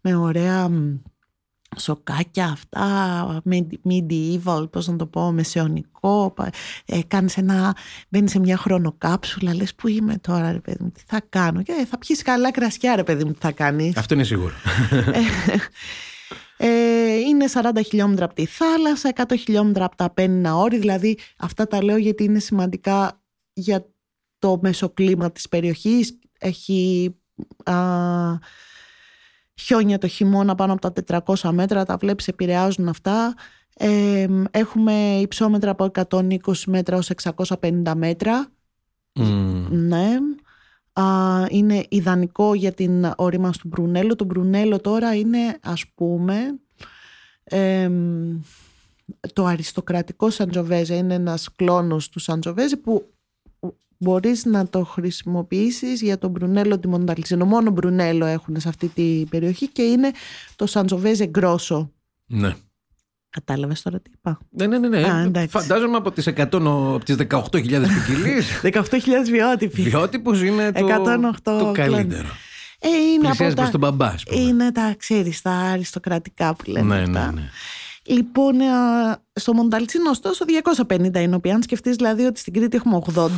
Με ωραία μ, σοκάκια αυτά, medi- medieval, πώς να το πω, μεσαιωνικό. πα- Ε, κάνεις ένα, μπαίνεις σε μια χρονοκάψουλα, λες που είμαι τώρα ρε παιδί μου, τι θα κάνω. Και ε, θα πιεις καλά κρασιά ρε παιδί μου, τι θα κάνεις. Αυτό είναι σίγουρο. Ε, είναι 40 χιλιόμετρα από τη θάλασσα, 100 χιλιόμετρα από τα Απένινα όρη, δηλαδή αυτά τα λέω γιατί είναι σημαντικά για το μεσοκλίμα της περιοχής. Έχει α, χιόνια το χειμώνα πάνω από τα 400 μέτρα, τα βλέπεις επηρεάζουν αυτά. Ε, έχουμε υψόμετρα από 120 μέτρα ως 650 μέτρα. Μμμ. Ναι. Α, είναι ιδανικό για την ορίμανση του Μπρουνέλο. Το Μπρουνέλο τώρα είναι ας πούμε εμ, το αριστοκρατικό Σαντζοβέζε. Είναι ένας κλόνος του Σαντζοβέζε που μπορείς να το χρησιμοποιήσεις για τον Μπρουνέλο τη Μονταλτσίνο. Μόνο Μπρουνέλο έχουν σε αυτή την περιοχή και είναι το Σαντζοβέζε Γκρόσο. Ναι. Κατάλαβες τώρα τι είπα. Ναι, ναι, ναι. ναι. Α, εντάξει. Φαντάζομαι από τις, 100, από τις 18.000 ποικιλίε. 18.000 βιότυποι. Βιότυπος είναι το, 108 το κλόνοι. καλύτερο. Ε, είναι από Πλησιάζει τα... προς τον μπαμπά, ας πούμε. Είναι τα, ξέρεις, τα αριστοκρατικά που λένε Ναι, αυτά. ναι, ναι. Λοιπόν, ε, στο Μονταλτσίνο ωστόσο 250 είναι οποία αν σκεφτείς δηλαδή ότι στην Κρήτη έχουμε 80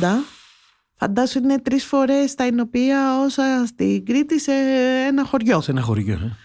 φαντάσου είναι τρεις φορές τα εινοπία όσα στην Κρήτη σε ένα χωριό. Σε ένα χωριό. Ε.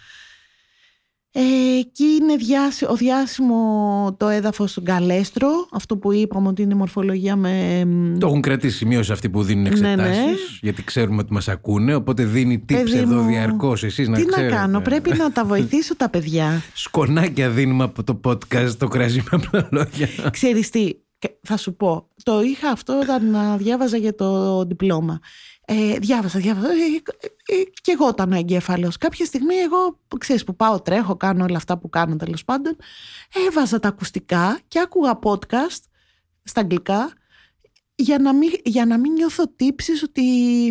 Ε, εκεί είναι διάση- ο διάσημο το έδαφος του Γκαλέστρο, αυτό που είπαμε ότι είναι μορφολογία με... εμ, Το έχουν κρατήσει σημείωση αυτοί που δίνουν Ναι, εξετάσεις ναι. γιατί ξέρουμε ότι μας ακούνε οπότε δίνει tips Παιδί εδώ μου, διαρκώς εσείς να Τι να ξέρετε. κάνω, πρέπει να τα βοηθήσω τα παιδιά. *laughs* Σκονάκια δίνουμε από το podcast το κρασί με απλά λόγια. Ξέρεις τι, και θα σου πω, το είχα αυτό όταν α, διάβαζα για το διπλώμα. Ε, διάβασα, διάβασα. Ε, ε, ε, και εγώ ήταν ο εγκέφαλος. Κάποια στιγμή, εγώ ξέρεις που πάω, τρέχω, κάνω όλα αυτά που κάνω τέλος πάντων. Έβαζα τα ακουστικά και άκουγα podcast στα αγγλικά για να μην, για να μην νιώθω τύψεις ότι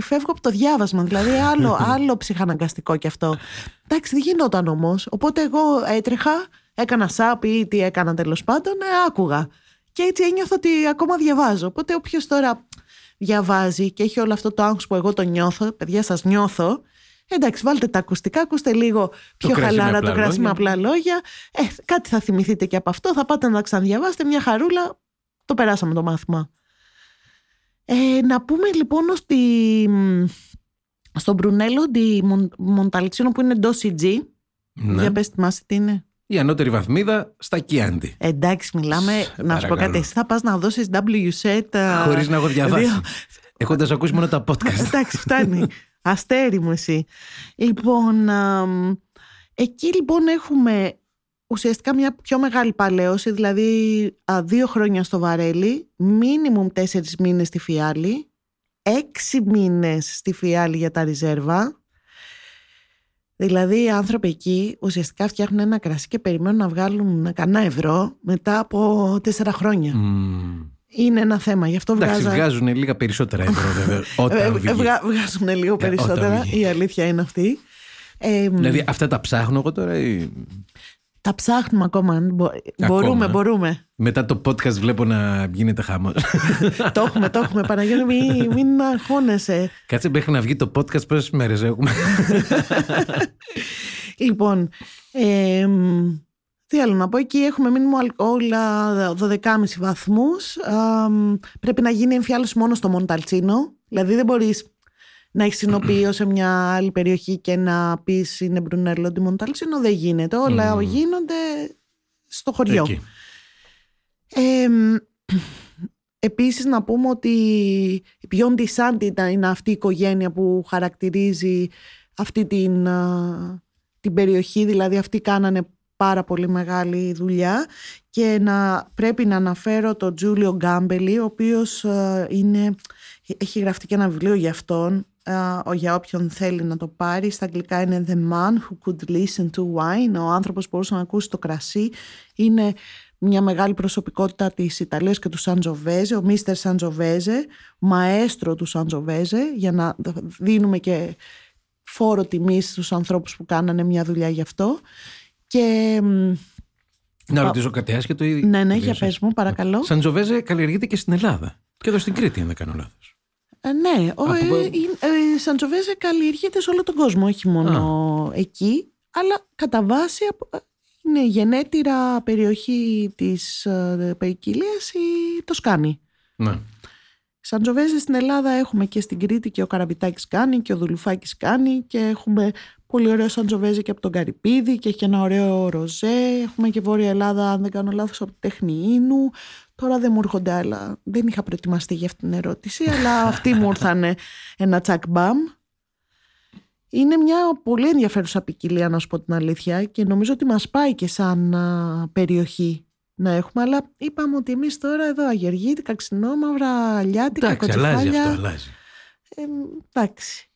φεύγω από το διάβασμα. Δηλαδή άλλο, *laughs* άλλο ψυχαναγκαστικό κι αυτό. Εντάξει, δεν γινόταν όμως. Οπότε εγώ έτρεχα, έκανα σάπ ή τι έκανα τέλος πάντων, ε, άκουγα. Και έτσι ένιωθα ότι ακόμα διαβάζω. Οπότε όποιος τώρα διαβάζει και έχει όλο αυτό το άγχος που εγώ το νιώθω, παιδιά σας νιώθω, εντάξει βάλτε τα ακουστικά, ακούστε λίγο πιο κρασί με χαλάρα το απλά κρασί με λόγια. απλά λόγια. Ε, κάτι θα θυμηθείτε και από αυτό, θα πάτε να τα ξαναδιαβάσετε μια χαρούλα, το περάσαμε το μάθημα. Ε, να πούμε λοιπόν ότι μ, στο Μπρουνέλο τη Μον- Μονταλτσίνο που είναι εντός CG. Ναι. Για πες θυμάσαι τι είναι. Η ανώτερη βαθμίδα στα Κιάντι. Εντάξει, μιλάμε. Σε να σου πω παρακαλώ. κάτι. Εσύ θα πας να δώσεις WSET. α, Χωρίς να έχω διαβάσει. δύο- *laughs* Έχοντας ακούσει μόνο τα podcast. *laughs* Εντάξει, φτάνει. Αστέρι μου εσύ. Λοιπόν, αμ, εκεί λοιπόν έχουμε ουσιαστικά μια πιο μεγάλη παλαίωση, δηλαδή α, δύο χρόνια στο Βαρέλι, μίνιμουμ τέσσερις μήνες στη Φιάλη, έξι μήνες στη Φιάλη για τα ριζέρβα. Δηλαδή οι άνθρωποι εκεί ουσιαστικά φτιάχνουν ένα κρασί και περιμένουν να βγάλουν κανένα ευρώ μετά από τέσσερα χρόνια. Μμμ. Είναι ένα θέμα, γι' αυτό Εντάξει, βγάζα... βγάζουν λίγα περισσότερα ευρώ βέβαια. Ε, Όταν ε, βγει. βγα- βγάζουν λίγο όταν περισσότερα. βγει. Η αλήθεια είναι αυτή. Ε, Δηλαδή αυτά τα ψάχνω εγώ τώρα ή... Τα ψάχνουμε ακόμα. Μπο- Μπορούμε, μπορούμε. Μετά το podcast βλέπω να γίνεται χάμο. *laughs* το έχουμε, το έχουμε. Παναγιώτη, μην, μην αγχώνεσαι. Κάτσε μέχρι να βγει το podcast πόσες μέρες έχουμε. *laughs* Λοιπόν, ε, μ, τι άλλο να πω, εκεί έχουμε μήνυμο αλκοόλα 12,5 βαθμούς. Α, μ, πρέπει να γίνει εμφιάλωση μόνο στο Μονταλτσίνο. Δηλαδή δεν μπορείς να έχεις συνοποιείο σε μια άλλη περιοχή και να πεις είναι Μπρουνέλο τη Μονταλτσίνο. Δεν γίνεται. Όλα γίνονται στο χωριό. Εκεί. Ε, μ, επίσης να πούμε ότι η Beyond Santi ήταν- είναι αυτή η οικογένεια που χαρακτηρίζει αυτή την, α, την περιοχή, δηλαδή αυτοί κάνανε πάρα πολύ μεγάλη δουλειά και να, πρέπει να αναφέρω τον Τζούλιο Γκάμπελη ο οποίος α, είναι, έχει γραφτεί και ένα βιβλίο για αυτόν α, ο- για όποιον θέλει να το πάρει στα αγγλικά είναι The Man Who Could Listen to Wine ο άνθρωπος που μπορούσε να ακούσει το κρασί είναι μια μεγάλη προσωπικότητα της Ιταλίας και του Σαντζοβέζε, ο Μίστερ Σαντζοβέζε, μαέστρο του Σαντζοβέζε, για να δίνουμε και φόρο τιμής στους ανθρώπους που κάνανε μια δουλειά γι' αυτό. Και μ, Να ρωτήσω κάτι άσχετο. ή- ναι, ναι, το για λες, πες μου, παρακαλώ. Σαντζοβέζε καλλιεργείται και στην Ελλάδα. Και εδώ στην Κρήτη, αν δεν κάνω λάθος. Ε, ναι, ο, Από- ε, ε, ε, Σαντζοβέζε καλλιεργείται σε όλο τον κόσμο, όχι μόνο εκεί, αλλά κατά βάση απο- είναι γενέτειρα περιοχή της ε, ποικιλίας η Τοσκάνη. Ναι. Σαντζοβέζε στην Ελλάδα έχουμε και στην Κρήτη και ο Καραβιτάκης κάνει και ο Δουλουφάκης κάνει και έχουμε πολύ ωραίο Σαντζοβέζε και από τον Καρυπίδη και έχει και ένα ωραίο ροζέ. Έχουμε και Βόρεια Ελλάδα, αν δεν κάνω λάθος, από τη Τέχνη Ίνου. Τώρα δεν μου έρχονται άλλα. Δεν είχα προετοιμαστεί για αυτή την ερώτηση, αλλά αυτοί μου ήρθανε ένα τσακ μπαμ. Είναι μια πολύ ενδιαφέρουσα ποικιλία, να σου πω την αλήθεια, και νομίζω ότι μας πάει και σαν α, περιοχή να έχουμε. Αλλά είπαμε ότι εμείς τώρα εδώ αγεργίτικα, ξινό, μαύρα, αλιάτικα, Εντάξει, αλλάζει κοτσεφάλια. αυτό, αλλάζει. Ε, εντάξει.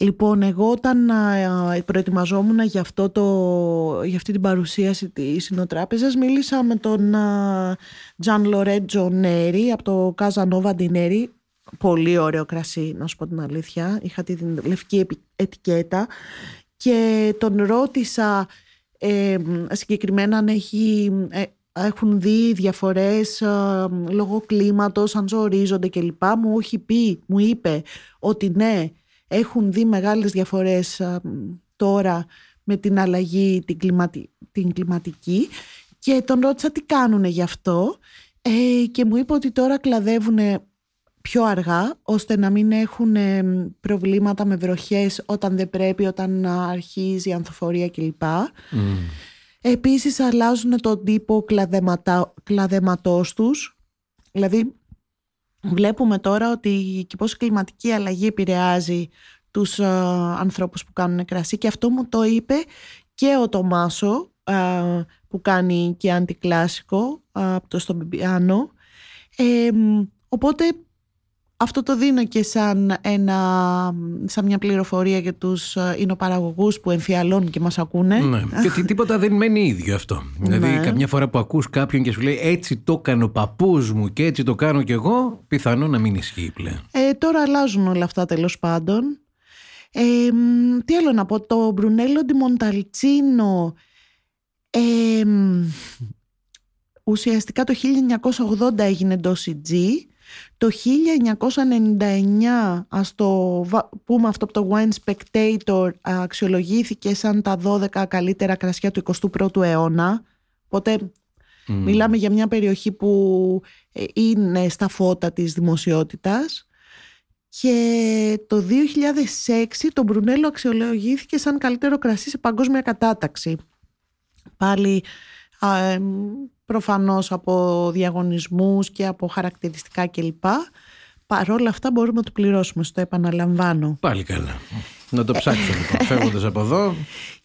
Λοιπόν, εγώ όταν α, προετοιμαζόμουν για, αυτό το, για αυτή την παρουσίαση της Συνοτράπεζας μίλησα με τον α, Τζαν Λορέτζο Νέρι από το Καζανόβα Ντινέρι πολύ ωραίο κρασί να σου πω την αλήθεια. Είχα τη λευκή επι- ετικέτα. Και τον ρώτησα ε, συγκεκριμένα αν έχει, ε, έχουν δει διαφορές ε, λόγω κλίματος, αν ζορίζονται κλπ. Μου έχει πει, μου είπε ότι ναι, έχουν δει μεγάλες διαφορές ε, τώρα με την αλλαγή την, κλιματι- την κλιματική και τον ρώτησα τι κάνουν γι' αυτό ε, και μου είπε ότι τώρα κλαδεύουν πιο αργά ώστε να μην έχουν ε, προβλήματα με βροχές όταν δεν πρέπει, όταν α, αρχίζει η ανθοφορία κλπ. Μμ. Επίσης αλλάζουν τον τύπο κλαδεματά, κλαδεματός τους. Δηλαδή βλέπουμε τώρα ότι και πώς η κλιματική αλλαγή επηρεάζει τους α, ανθρώπους που κάνουν κρασί και αυτό μου το είπε και ο Τομάσο α, που κάνει και αντικλάσικο α, από το στον πιάνο. Ε, μ, οπότε αυτό το δίνω και σαν, ένα, σαν μια πληροφορία για τους ε, εινοπαραγωγούς που εμφιαλώνουν και μας ακούνε. Ναι. Και τι- τίποτα δεν μένει ίδιο αυτό. Δηλαδή, Ναι. καμιά φορά που ακούς κάποιον και σου λέει Έτσι το έκανε ο παππούς μου και έτσι το κάνω κι εγώ, πιθανό να μην ισχύει πλέον. Ε, τώρα αλλάζουν όλα αυτά τέλος πάντων. Ε, μ, τι άλλο να πω, το Μπρουνέλο Ντι Μονταλτσίνο ε, μ, ουσιαστικά το 1980 έγινε ντόση G. Το 1999, ας το βα- πούμε αυτό από το Wine Spectator, αξιολογήθηκε σαν τα 12 καλύτερα κρασιά του 21ου αιώνα. Οπότε Μμ. Μιλάμε για μια περιοχή που ε, είναι στα φώτα της δημοσιότητας και το 2006 το Μπρουνέλο αξιολογήθηκε σαν καλύτερο κρασί σε παγκόσμια κατάταξη. Πάλι α, εμ, προφανώς από διαγωνισμούς και από χαρακτηριστικά κλπ. Παρόλα αυτά μπορούμε να το πληρώσουμε, στο επαναλαμβάνω. Πάλι καλά. Να το ψάξω λοιπόν. *laughs* Φεύγοντας από εδώ,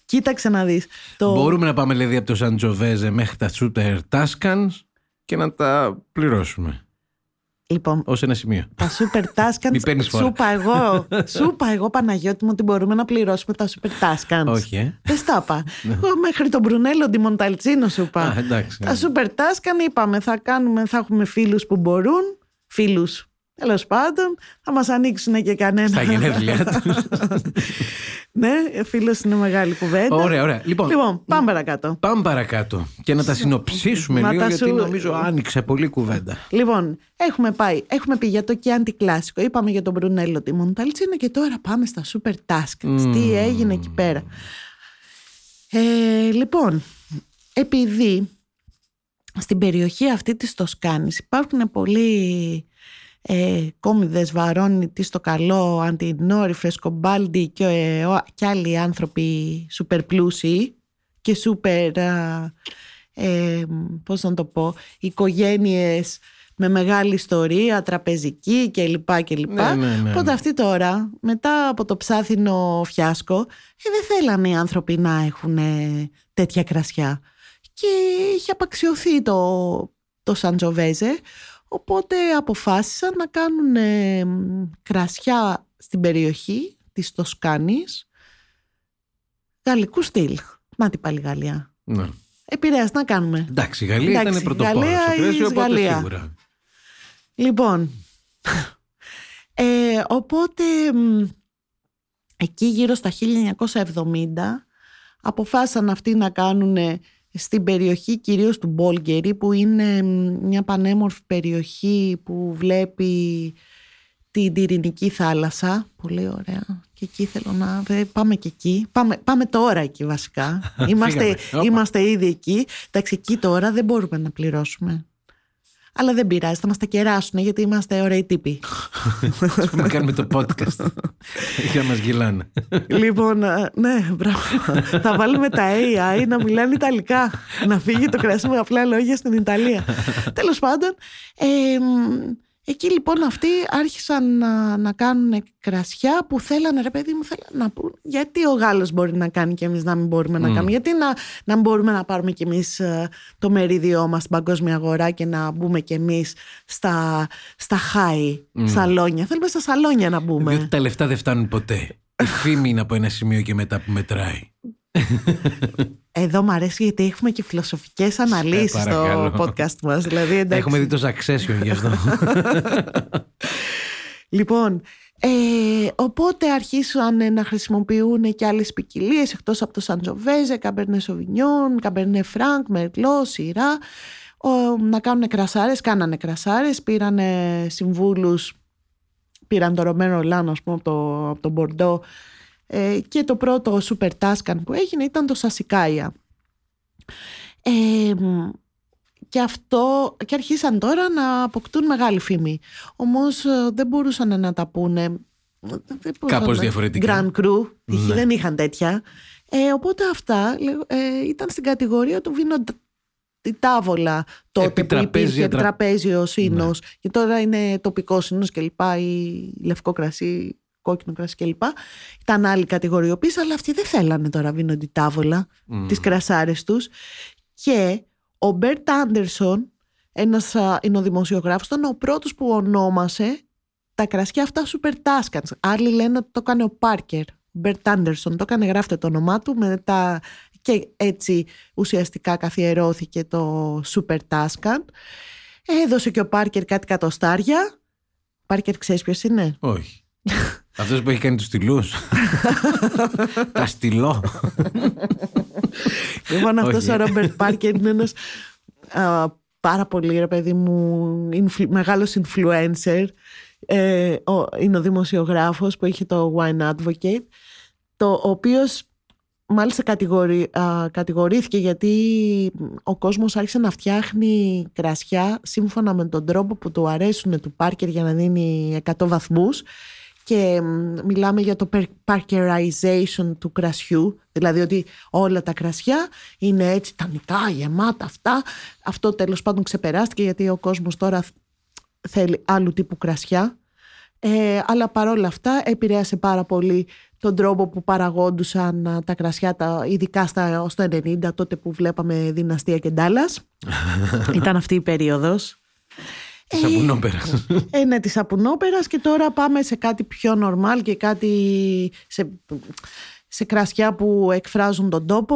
Κοίταξε να δεις. Το... μπορούμε να πάμε δηλαδή από το Σαντζοβέζε μέχρι τα Super Tuscans και να τα πληρώσουμε. Λοιπόν, Ω ένα σημείο. Τα super Tuscans. Μη παίρνεις φόρα. Σου είπα εγώ, σου είπα εγώ Παναγιώτη μου ότι μπορούμε να πληρώσουμε τα super Tuscans. Όχι, ε. Δεν στα είπα. Εγώ μέχρι τον Μπρουνέλο Ντι Μονταλτσίνο σου είπα. Α, εντάξει. Τα super Tuscan είπαμε θα, κάνουμε, θα έχουμε φίλους που μπορούν. Φίλους. Τέλος πάντων, θα μας ανοίξουν και κανένα. Στα γενέθλιά *laughs* τους. ναι, φίλος είναι μεγάλη κουβέντα. Ωραία, ωραία. Λοιπόν, Λοιπόν, πάμε παρακάτω. πάμε παρακάτω και να τα συνοψίσουμε Να λίγο, τα γιατί σου- νομίζω άνοιξε πολύ κουβέντα. Λοιπόν, έχουμε πάει, έχουμε πει για το Chianti κλασικό, είπαμε για τον Μπρουνέλο τη Μονταλτσίνο και τώρα πάμε στα Super Tuscans. Τι έγινε εκεί πέρα. Ε, λοιπόν, επειδή στην περιοχή αυτή της Τοσκάνης υπάρχουν πολλοί ε, κόμιδες, βαρόνι, τι στο καλό, αντινόρι, φρεσκομπάλντι και, ε, ο- και άλλοι άνθρωποι σούπερ πλούσιοι και σούπερ, α, ε, πώς να το πω, οικογένειες με μεγάλη ιστορία, τραπεζική κλπ. κλπ. Ναι, ναι, ναι, Οπότε ναι. αυτοί τώρα, μετά από το ψάθινο φιάσκο, ε, δεν θέλανε οι άνθρωποι να έχουν ε, τέτοια κρασιά. Και είχε απαξιωθεί το, το Σαντζοβέζε, οπότε αποφάσισαν να κάνουν ε, μ, κρασιά στην περιοχή της Τοσκάνης γαλλικού στυλ. Μάτι πάλι Γαλλία. Ναι. Επηρέας να κάνουμε. Εντάξει, η Γαλλία Εντάξει, ήταν πρωτοπόρος Γαλλία στο κρέσιο, is οπότε Γαλλία. σίγουρα. Λοιπόν, ε, οπότε μ, εκεί γύρω στα 1970 αποφάσισαν αυτοί να κάνουν στην περιοχή κυρίως του Μπόλγκερη που είναι μ, μια πανέμορφη περιοχή που βλέπει την Τυρινική θάλασσα. Πολύ ωραία. Και εκεί θέλω να... ε, Πάμε και εκεί. Πάμε, πάμε τώρα εκεί βασικά. *laughs* είμαστε, Φύγαμε. Όπα. είμαστε ήδη εκεί. Εντάξει, εκεί τώρα δεν μπορούμε να πληρώσουμε. Αλλά δεν πειράζει, θα μας τα κεράσουν γιατί είμαστε ωραίοι τύποι. Ας πούμε κάνουμε το podcast για να μας γελάνε. λοιπόν, ε, ναι, μπράβο. θα βάλουμε τα AI να μιλάνε Ιταλικά. να φύγει το κρασί με απλά λόγια στην Ιταλία. Τέλος πάντων, ε, μ, εκεί λοιπόν αυτοί άρχισαν να, να κάνουν κρασιά που θέλανε, ρε παιδί μου, θέλανε να πούν γιατί ο Γάλλος μπορεί να κάνει και εμείς να μην μπορούμε να κάνουμε. Γιατί να, να μην μπορούμε να πάρουμε και εμείς ε, το μερίδιό μας στην παγκόσμια αγορά και να μπούμε και εμείς στα, στα high σαλόνια. Θέλουμε στα σαλόνια να μπούμε. Διότι τα λεφτά δεν φτάνουν ποτέ. Η φήμη είναι από ένα σημείο και μετά που μετράει. *laughs* Εδώ μου αρέσει γιατί έχουμε και φιλοσοφικές αναλύσεις στο παρακαλώ. podcast μας. Δηλαδή, εντάξει. Έχουμε δει το Succession γι' αυτό. *laughs* Λοιπόν, ε, οπότε αρχίσαν ε, να χρησιμοποιούν και άλλες ποικιλίες εκτός από το Σαντζοβέζε, Καμπερνέ Σοβινιόν, Καμπερνέ Φρανκ, Μερλό, Σιρά. Ο, να κάνουν κρασάρες, κάνανε κρασάρες, πήραν συμβούλους, πήραν το Ρωμένο Λάνο, ας πούμε, από το, από το Μπορντό ε, και το πρώτο Super Tuscan που έγινε ήταν το Σασικάια. Ε, μ, και αυτό και αρχίσαν τώρα να αποκτούν μεγάλη φήμη. Όμως ε, δεν μπορούσαν να τα πούνε. δεν μπορούσαν Κάπως να- διαφορετικά. Grand Cru, τυχή, Ναι. δεν είχαν τέτοια. Ε, οπότε αυτά λέγω, ε, ήταν στην κατηγορία του vino da tavola τότε που Επιτραπέζια υπήρχε τρα- τραπέζιος οίνος και τώρα είναι τοπικός οίνος και λοιπά ή λευκό κρασί, κόκκινο κρασί και λοιπά. Ήταν άλλη κατηγοριοποίηση αλλά αυτοί δεν θέλανε τώρα vino da tavola Μμ. τις κρασάρες τους και ο Μπέρτ Άντερσον ένας α, είναι ο δημοσιογράφος ήταν ο πρώτος που ονόμασε τα κρασιά αυτά Super Tuscans άλλοι λένε ότι το έκανε ο Πάρκερ Μπέρτ Άντερσον το έκανε γράφτηκε το όνομά του μετά και έτσι ουσιαστικά καθιερώθηκε το Super Tuscan έδωσε και ο Πάρκερ κάτι κατοστάρια Πάρκερ ξέρεις ποιος είναι; Όχι. *laughs* Αυτός που έχει κάνει τους στυλούς. *laughs* Τα στυλό. Λοιπόν, αυτός Όχι. ο Ρόμπερτ Πάρκερ είναι ένας πάρα πολύ ρε παιδί μου influ, μεγάλος influencer. Ε, ο, είναι ο δημοσιογράφος που είχε το Wine Advocate, το ο οποίος μάλιστα κατηγορη, α, κατηγορήθηκε γιατί ο κόσμος άρχισε να φτιάχνει κρασιά σύμφωνα με τον τρόπο που του αρέσουν του Πάρκερ για να δίνει 100 βαθμούς και μ, μιλάμε για το per- parkerization του κρασιού. Δηλαδή ότι όλα τα κρασιά είναι έτσι τανικά, γεμάτα αυτά. Αυτό τέλος πάντων ξεπεράστηκε γιατί ο κόσμος τώρα θέλει άλλου τύπου κρασιά. Ε, αλλά παρόλα αυτά επηρέασε πάρα πολύ τον τρόπο που παραγόντουσαν α, τα κρασιά τα, ειδικά στα, στο 90 τότε που βλέπαμε Δυναστεία και Ντάλλας *laughs* ήταν αυτή η περίοδος Της σαπουνόπερας. ε, ναι, της σαπουνόπερας και τώρα πάμε σε κάτι πιο νορμάλ και κάτι σε, σε κρασιά που εκφράζουν τον τόπο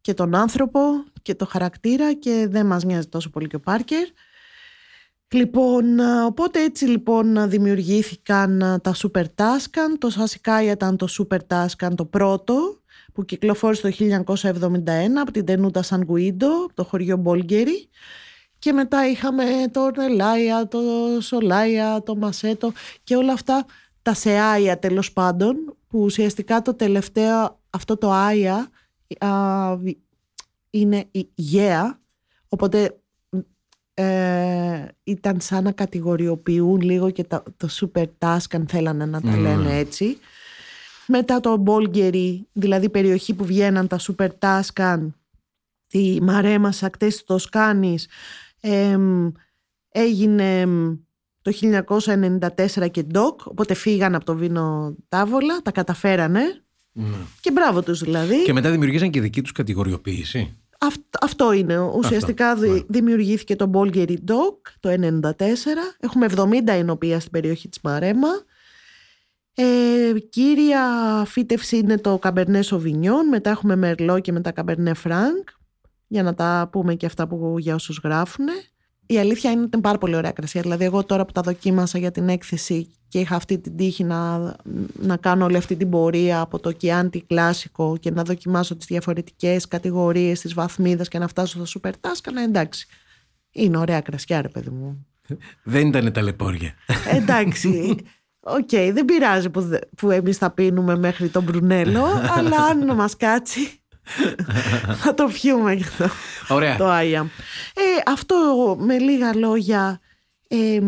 και τον άνθρωπο και το χαρακτήρα και δεν μας μοιάζει τόσο πολύ και ο Πάρκερ. Λοιπόν, α, οπότε έτσι λοιπόν α, δημιουργήθηκαν α, τα Super Tuscan. Το Sassicaia ήταν το Super Tuscan το πρώτο που κυκλοφόρησε το 1971 από την Τενούτα Σαν Guido, το χωριό Μπόλγκερι. Και μετά είχαμε το Νελάια, το Σολάια, το Μασέτο και όλα αυτά τα Σεάια τέλος πάντων που ουσιαστικά το τελευταίο αυτό το Άια α, βι- είναι η γέα οπότε ε, ήταν σαν να κατηγοριοποιούν λίγο και τα, το super task αν θέλανε να τα Ναι. λένε έτσι. Μετά το Μπόλγκερι, δηλαδή περιοχή που βγαίναν τα super task τη Μαρέμα στις ακτές της Τοσκάνης εμ, έγινε εμ, το 1994 και ντοκ, οπότε φύγαν από το Βίνο Τάβολα, τα καταφέρανε Ναι. και μπράβο τους δηλαδή. Και μετά δημιουργήσαν και δική τους κατηγοριοποίηση. Αυτ- αυτό είναι. Ουσιαστικά Αυτό, δη- ναι. δημιουργήθηκε το Bulgari Dog το 1994. Έχουμε 70 ενοπία στην περιοχή της Μαρέμα. Ε, κύρια φύτευση είναι το Cabernet Sauvignon, μετά έχουμε Merlot και μετά Cabernet Franc, για να τα πούμε και αυτά που για όσους γράφουν. Η αλήθεια είναι ότι είναι πάρα πολύ ωραία κρασιά. Δηλαδή, εγώ τώρα που τα δοκίμασα για την έκθεση και είχα αυτή την τύχη να, να κάνω όλη αυτή την πορεία από το Chianti Classico και να δοκιμάσω τις διαφορετικές κατηγορίες της βαθμίδας και να φτάσω στο Super Tuscany, εντάξει. Είναι ωραία κρασιά, ρε παιδί μου. *laughs* Δεν ήταν ταλαιπωρία. Εντάξει. Οκ, δεν πειράζει που, δε- που εμείς θα πίνουμε μέχρι τον Μπρουνέλο, *laughs* αλλά αν μας κάτσει θα το πιούμε και το, Ωραία. το Άγια. Ε, αυτό με λίγα λόγια ε,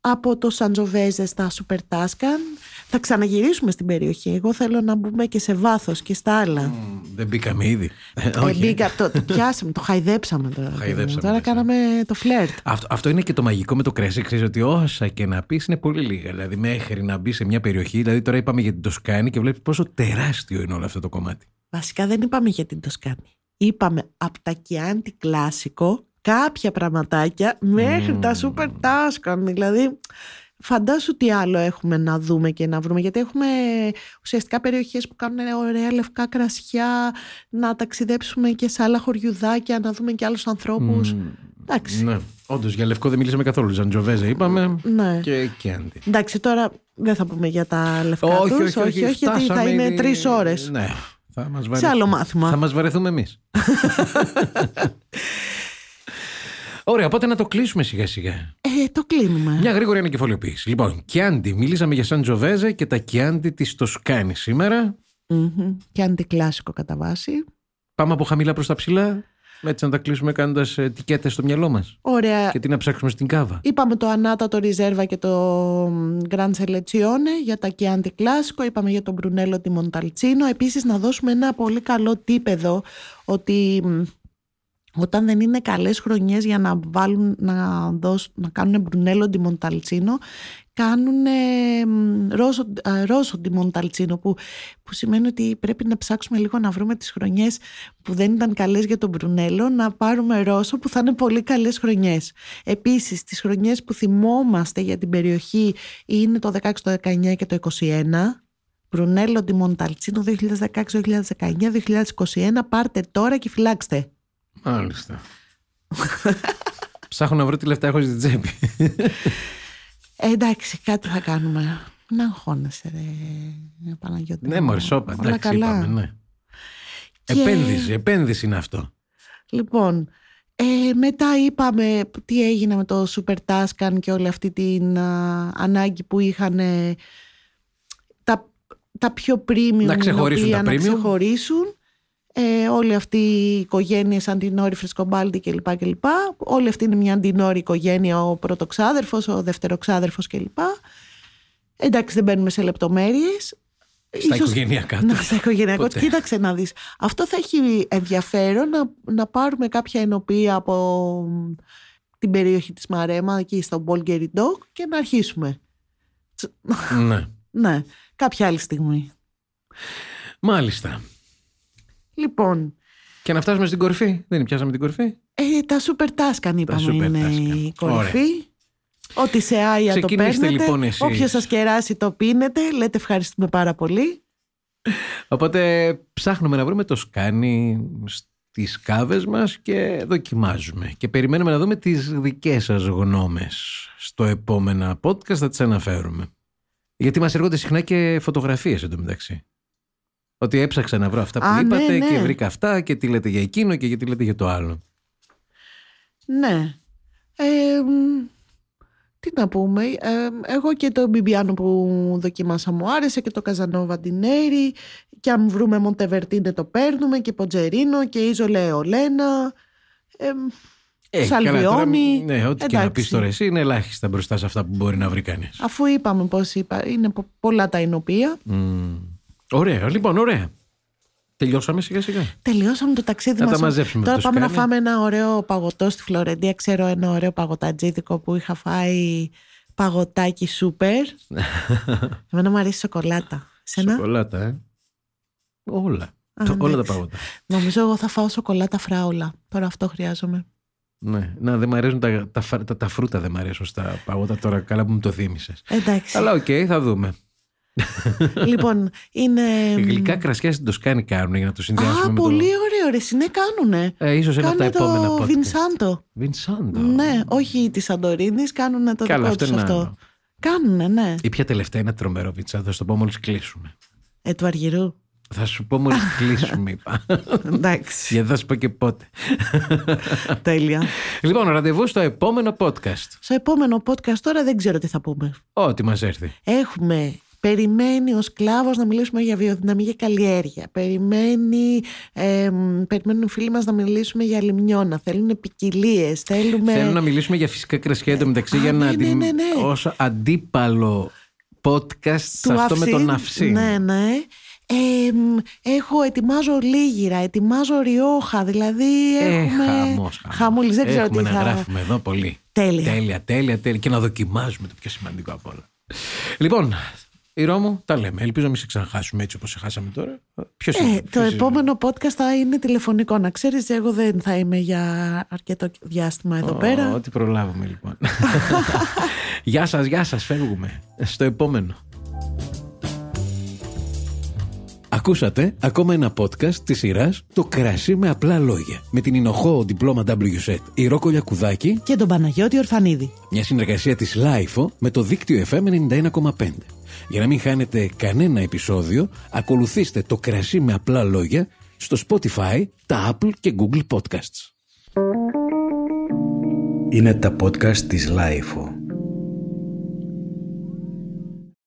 από το Σαντζοβέζε στα Σούπερ Τάσκαν. Θα ξαναγυρίσουμε στην περιοχή. Εγώ θέλω να μπούμε και σε βάθος και στα άλλα. Μμ, Δεν μπήκαμε ήδη. Ε, Ε, όχι. μπήκα, το, το πιάσαμε, το χαϊδέψαμε τώρα. Χαϊδέψαμε, τώρα ναι. κάναμε το φλερτ. Αυτό, αυτό είναι και το μαγικό με το κρασί. Ξέρεις ότι όσα και να πεις είναι πολύ λίγα. Δηλαδή, μέχρι να μπει σε μια περιοχή. Δηλαδή, τώρα είπαμε για την Τοσκάνη και βλέπεις πόσο τεράστιο είναι όλο αυτό το κομμάτι. Βασικά δεν είπαμε για την Τοσκάνη. Είπαμε από τα Chianti κλάσικο κάποια πραγματάκια μέχρι Μμμ. τα Super Tuscan. Δηλαδή, φαντάσου τι άλλο έχουμε να δούμε και να βρούμε. Γιατί έχουμε ουσιαστικά περιοχές που κάνουν ωραία λευκά κρασιά, να ταξιδέψουμε και σε άλλα χωριουδάκια, να δούμε και άλλους ανθρώπους. Μμ, Εντάξει. Ναι. Όντως, για λευκό δεν μιλήσαμε καθόλου. Ζαντζοβέζε είπαμε. Ναι. Και Κιάντι. Εντάξει, τώρα δεν θα πούμε για τα λευκά Όχι, τους. όχι, όχι, γιατί θα φτάσαμε είναι ήδη- τρεις ώρες. Ναι. Θα μας Σε βαρεθούμε. άλλο μάθημα. Θα μας βαρεθούμε εμείς. *laughs* Ωραία, οπότε να το κλείσουμε σιγά σιγά. Ε, το κλείνουμε. Μια γρήγορη ανακεφαλαιοποίηση. Λοιπόν, Κιάντι. Μιλήσαμε για Σαν Τζοβέζε και τα Κιάντι της Τοσκάνη σήμερα. Μμμ. Και αντικλάσικο κατά βάση. Πάμε από χαμηλά προς τα ψηλά. Έτσι να τα κλείσουμε κάνοντας ετικέτες στο μυαλό μας. Ωραία. Και τι να ψάξουμε στην κάβα. Είπαμε το Ανάτα, το Ριζέρβα και το μ, Grand Selezione για τα Chianti Classico. Είπαμε για τον Μπρουνέλο τη Μονταλτσίνο. Επίσης να δώσουμε ένα πολύ καλό τύπεδο ότι μ, όταν δεν είναι καλές χρονιές για να, βάλουν, να, δώσουν, να κάνουν Μπρουνέλο τη Μονταλτσίνο κάνουν ρόσο, α, ρόσο τη Μονταλτσίνο που, που σημαίνει ότι πρέπει να ψάξουμε λίγο να βρούμε τις χρονιές που δεν ήταν καλές για τον Μπρουνέλο να πάρουμε ρόσο που θα είναι πολύ καλές χρονιές. Επίσης τις χρονιές που θυμόμαστε για την περιοχή είναι το 16, το 19 και το 21 Μπρουνέλο τη Μονταλτσίνο 2016, 2019, 2021 πάρτε τώρα και φυλάξτε. Μάλιστα. Ψάχνω να βρω τι λεφτά έχω στην τσέπη. Ε, εντάξει, κάτι θα κάνουμε. Να αγχώνεσαι, ρε Παναγιώτη. ναι, Μωρή, σώπα. Όλα Εντάξει, καλά. είπαμε, ναι. Και- Επένδυση, επένδυση είναι αυτό. Λοιπόν, ε, μετά είπαμε τι έγινε με το Super Tuscan και όλη αυτή την α, ανάγκη που είχαν ε, τα, τα πιο premium Να ξεχωρίσουν οποία τα να premium. ξεχωρίσουν. Ε, όλη αυτή η οικογένεια σαν την Όρη Φρεσκομπάλτη κλπ. κλπ. Όλη αυτή είναι μια αντινόρη οικογένεια, ο πρωτοξάδερφος, ο δευτεροξάδερφος κλπ. Εντάξει, δεν μπαίνουμε σε λεπτομέρειες. Στα Ίσως- οικογενειακά να, τους. στα οικογενειακό. Ποτέ. Κοίταξε να δεις. Αυτό θα έχει ενδιαφέρον να, να πάρουμε κάποια ενοπία από την περιοχή της Μαρέμα, εκεί στο Bulgari Dog και να αρχίσουμε. ναι. *laughs* Ναι, κάποια άλλη στιγμή. Μάλιστα. Λοιπόν, Και να φτάσουμε στην κορυφή. Δεν πιάσαμε την κορυφή. ε, τα Super Tuscan είπαμε Super είναι Tuscan. η κορυφή. Ό,τι σε Άια το Ξεκινήστε παίρνετε. λοιπόν εσείς. Όποιος σας κεράσει το πίνετε. Λέτε ευχαριστούμε πάρα πολύ. Οπότε ψάχνουμε να βρούμε το σκάνι τις κάβες μας και δοκιμάζουμε. Και περιμένουμε να δούμε τις δικές σας γνώμες. Στο επόμενα podcast θα τις αναφέρουμε. Γιατί μας έρχονται συχνά και φωτογραφίες εντωμεταξύ. Ότι έψαξα να βρω αυτά που Α, ναι, είπατε ναι. και βρήκα αυτά και τι λέτε για εκείνο και τι λέτε για το άλλο. Ναι. Ε, μ, τι να πούμε. ε, εγώ και το Μπιμπιάνο που δοκιμάσα μου άρεσε και το Καζανόβα Ντινέρι και αν βρούμε Μοντεβερτίνε το παίρνουμε και Ποντζερίνο και Ίζολε Ολένα. Ε, Ε, καλά, τώρα, Σαλβιόνι. ναι, ό,τι και να Εντάξει. πεις τώρα εσύ είναι ελάχιστα μπροστά σε αυτά που μπορεί να βρει κανείς. αφού είπαμε πώς είπα, είναι πο- πολλά τα εινοπία. Μμμ. Ωραία, λοιπόν, ωραία. Τελειώσαμε σιγά σιγά. Τελειώσαμε το ταξίδι Να μας. τα μαζέψουμε Τώρα το πάμε να σκάνι. φάμε ένα ωραίο παγωτό στη Φλωρεντία. Ξέρω ένα ωραίο παγωτατζίδικο που είχα φάει παγωτάκι σούπερ. *laughs* Εμένα μου αρέσει η σοκολάτα. Σένα; Σοκολάτα, ε. Όλα. Α, Το- όλα τα εντάξει. παγωτά. Νομίζω εγώ θα φάω σοκολάτα φράουλα. Τώρα αυτό χρειάζομαι. Ναι, να, δεν μ' αρέσουν τα, τα, φα- τα, τα φρούτα, δεν μ' αρέσουν στα παγωτά τώρα. Καλά που μου το θύμισες. Εντάξει. Αλλά οκ, θα δούμε. *laughs* λοιπόν, είναι. Γλυκά κρασιά στην Τοσκάνη κάνουν για να το συνδυάσουμε Α, με πολύ το. ωραίο, ρε. Ναι, κάνουνε. Ε, ίσως ένα από τα Κάνουνε επόμενα το podcast. Βινσάντο. Βινσάντο. Ναι, όχι της Σαντορίνη, κάνουνε το Καλά, δικό αυτό τους είναι αυτό. άλλο. Κάνουνε, ναι. Ήπια τελευταία είναι τρομερό Βινσάντο. Θα σου το πω μόλις κλείσουμε. Ε, του Αργυρού. Θα σου πω μόλις *laughs* κλείσουμε, είπα. Εντάξει. Γιατί θα σου πω και πότε. *laughs* Τέλεια. λοιπόν, ραντεβού στο επόμενο podcast. Στο επόμενο podcast τώρα δεν ξέρω τι θα πούμε. Ό,τι μας έρθει. Έχουμε περιμένει ο σκλάβος να μιλήσουμε για βιοδυναμική καλλιέργεια. Περιμένει, ε, περιμένουν οι φίλοι μας να μιλήσουμε για λιμνιώνα. Θέλουν ποικιλίες. Θέλουμε... Θέλω να μιλήσουμε για φυσικά κρασιά εντωμεταξύ Α, για να ναι, αντι... ναι, ναι, ναι. ως αντίπαλο podcast σε αυτό με τον αυσί. Ναι, ναι. Ε, μ, έχω, ετοιμάζω λίγυρα, ετοιμάζω ριόχα, δηλαδή Ε, έχουμε... χαμός, χαμός. Χαμούλης, δεν ξέρω Έχουμε τι να θα... γράφουμε εδώ πολύ. Τέλεια. Τέλεια, τέλεια, τέλεια. Και να δοκιμάζουμε το πιο σημαντικό απ' όλα. Λοιπόν, η Ρώμου, τα λέμε. Ελπίζω να μην σε ξαναχάσουμε έτσι όπως σε χάσαμε τώρα. Ποιος Ε, είναι, το ποιος είναι; επόμενο podcast θα είναι τηλεφωνικό. Να ξέρεις, εγώ δεν θα είμαι για αρκετό διάστημα εδώ Ω, πέρα. Ό,τι προλάβουμε λοιπόν. *laughs* γεια σας, γεια σας, φεύγουμε. Στο επόμενο. Ακούσατε ακόμα ένα podcast της σειράς «Το κρασί με απλά λόγια» με την Ινοχώ Διπλώμα WSET, η Ρόκο Λιακουδάκη, Και τον Παναγιώτη Ορφανίδη. μια συνεργασία της LIFO με το δίκτυο FM 91,5. Για να μην χάνετε κανένα επεισόδιο, ακολουθήστε το κρασί με απλά λόγια στο Spotify, τα Apple και Google Podcasts. Είναι τα podcast της Lifeo.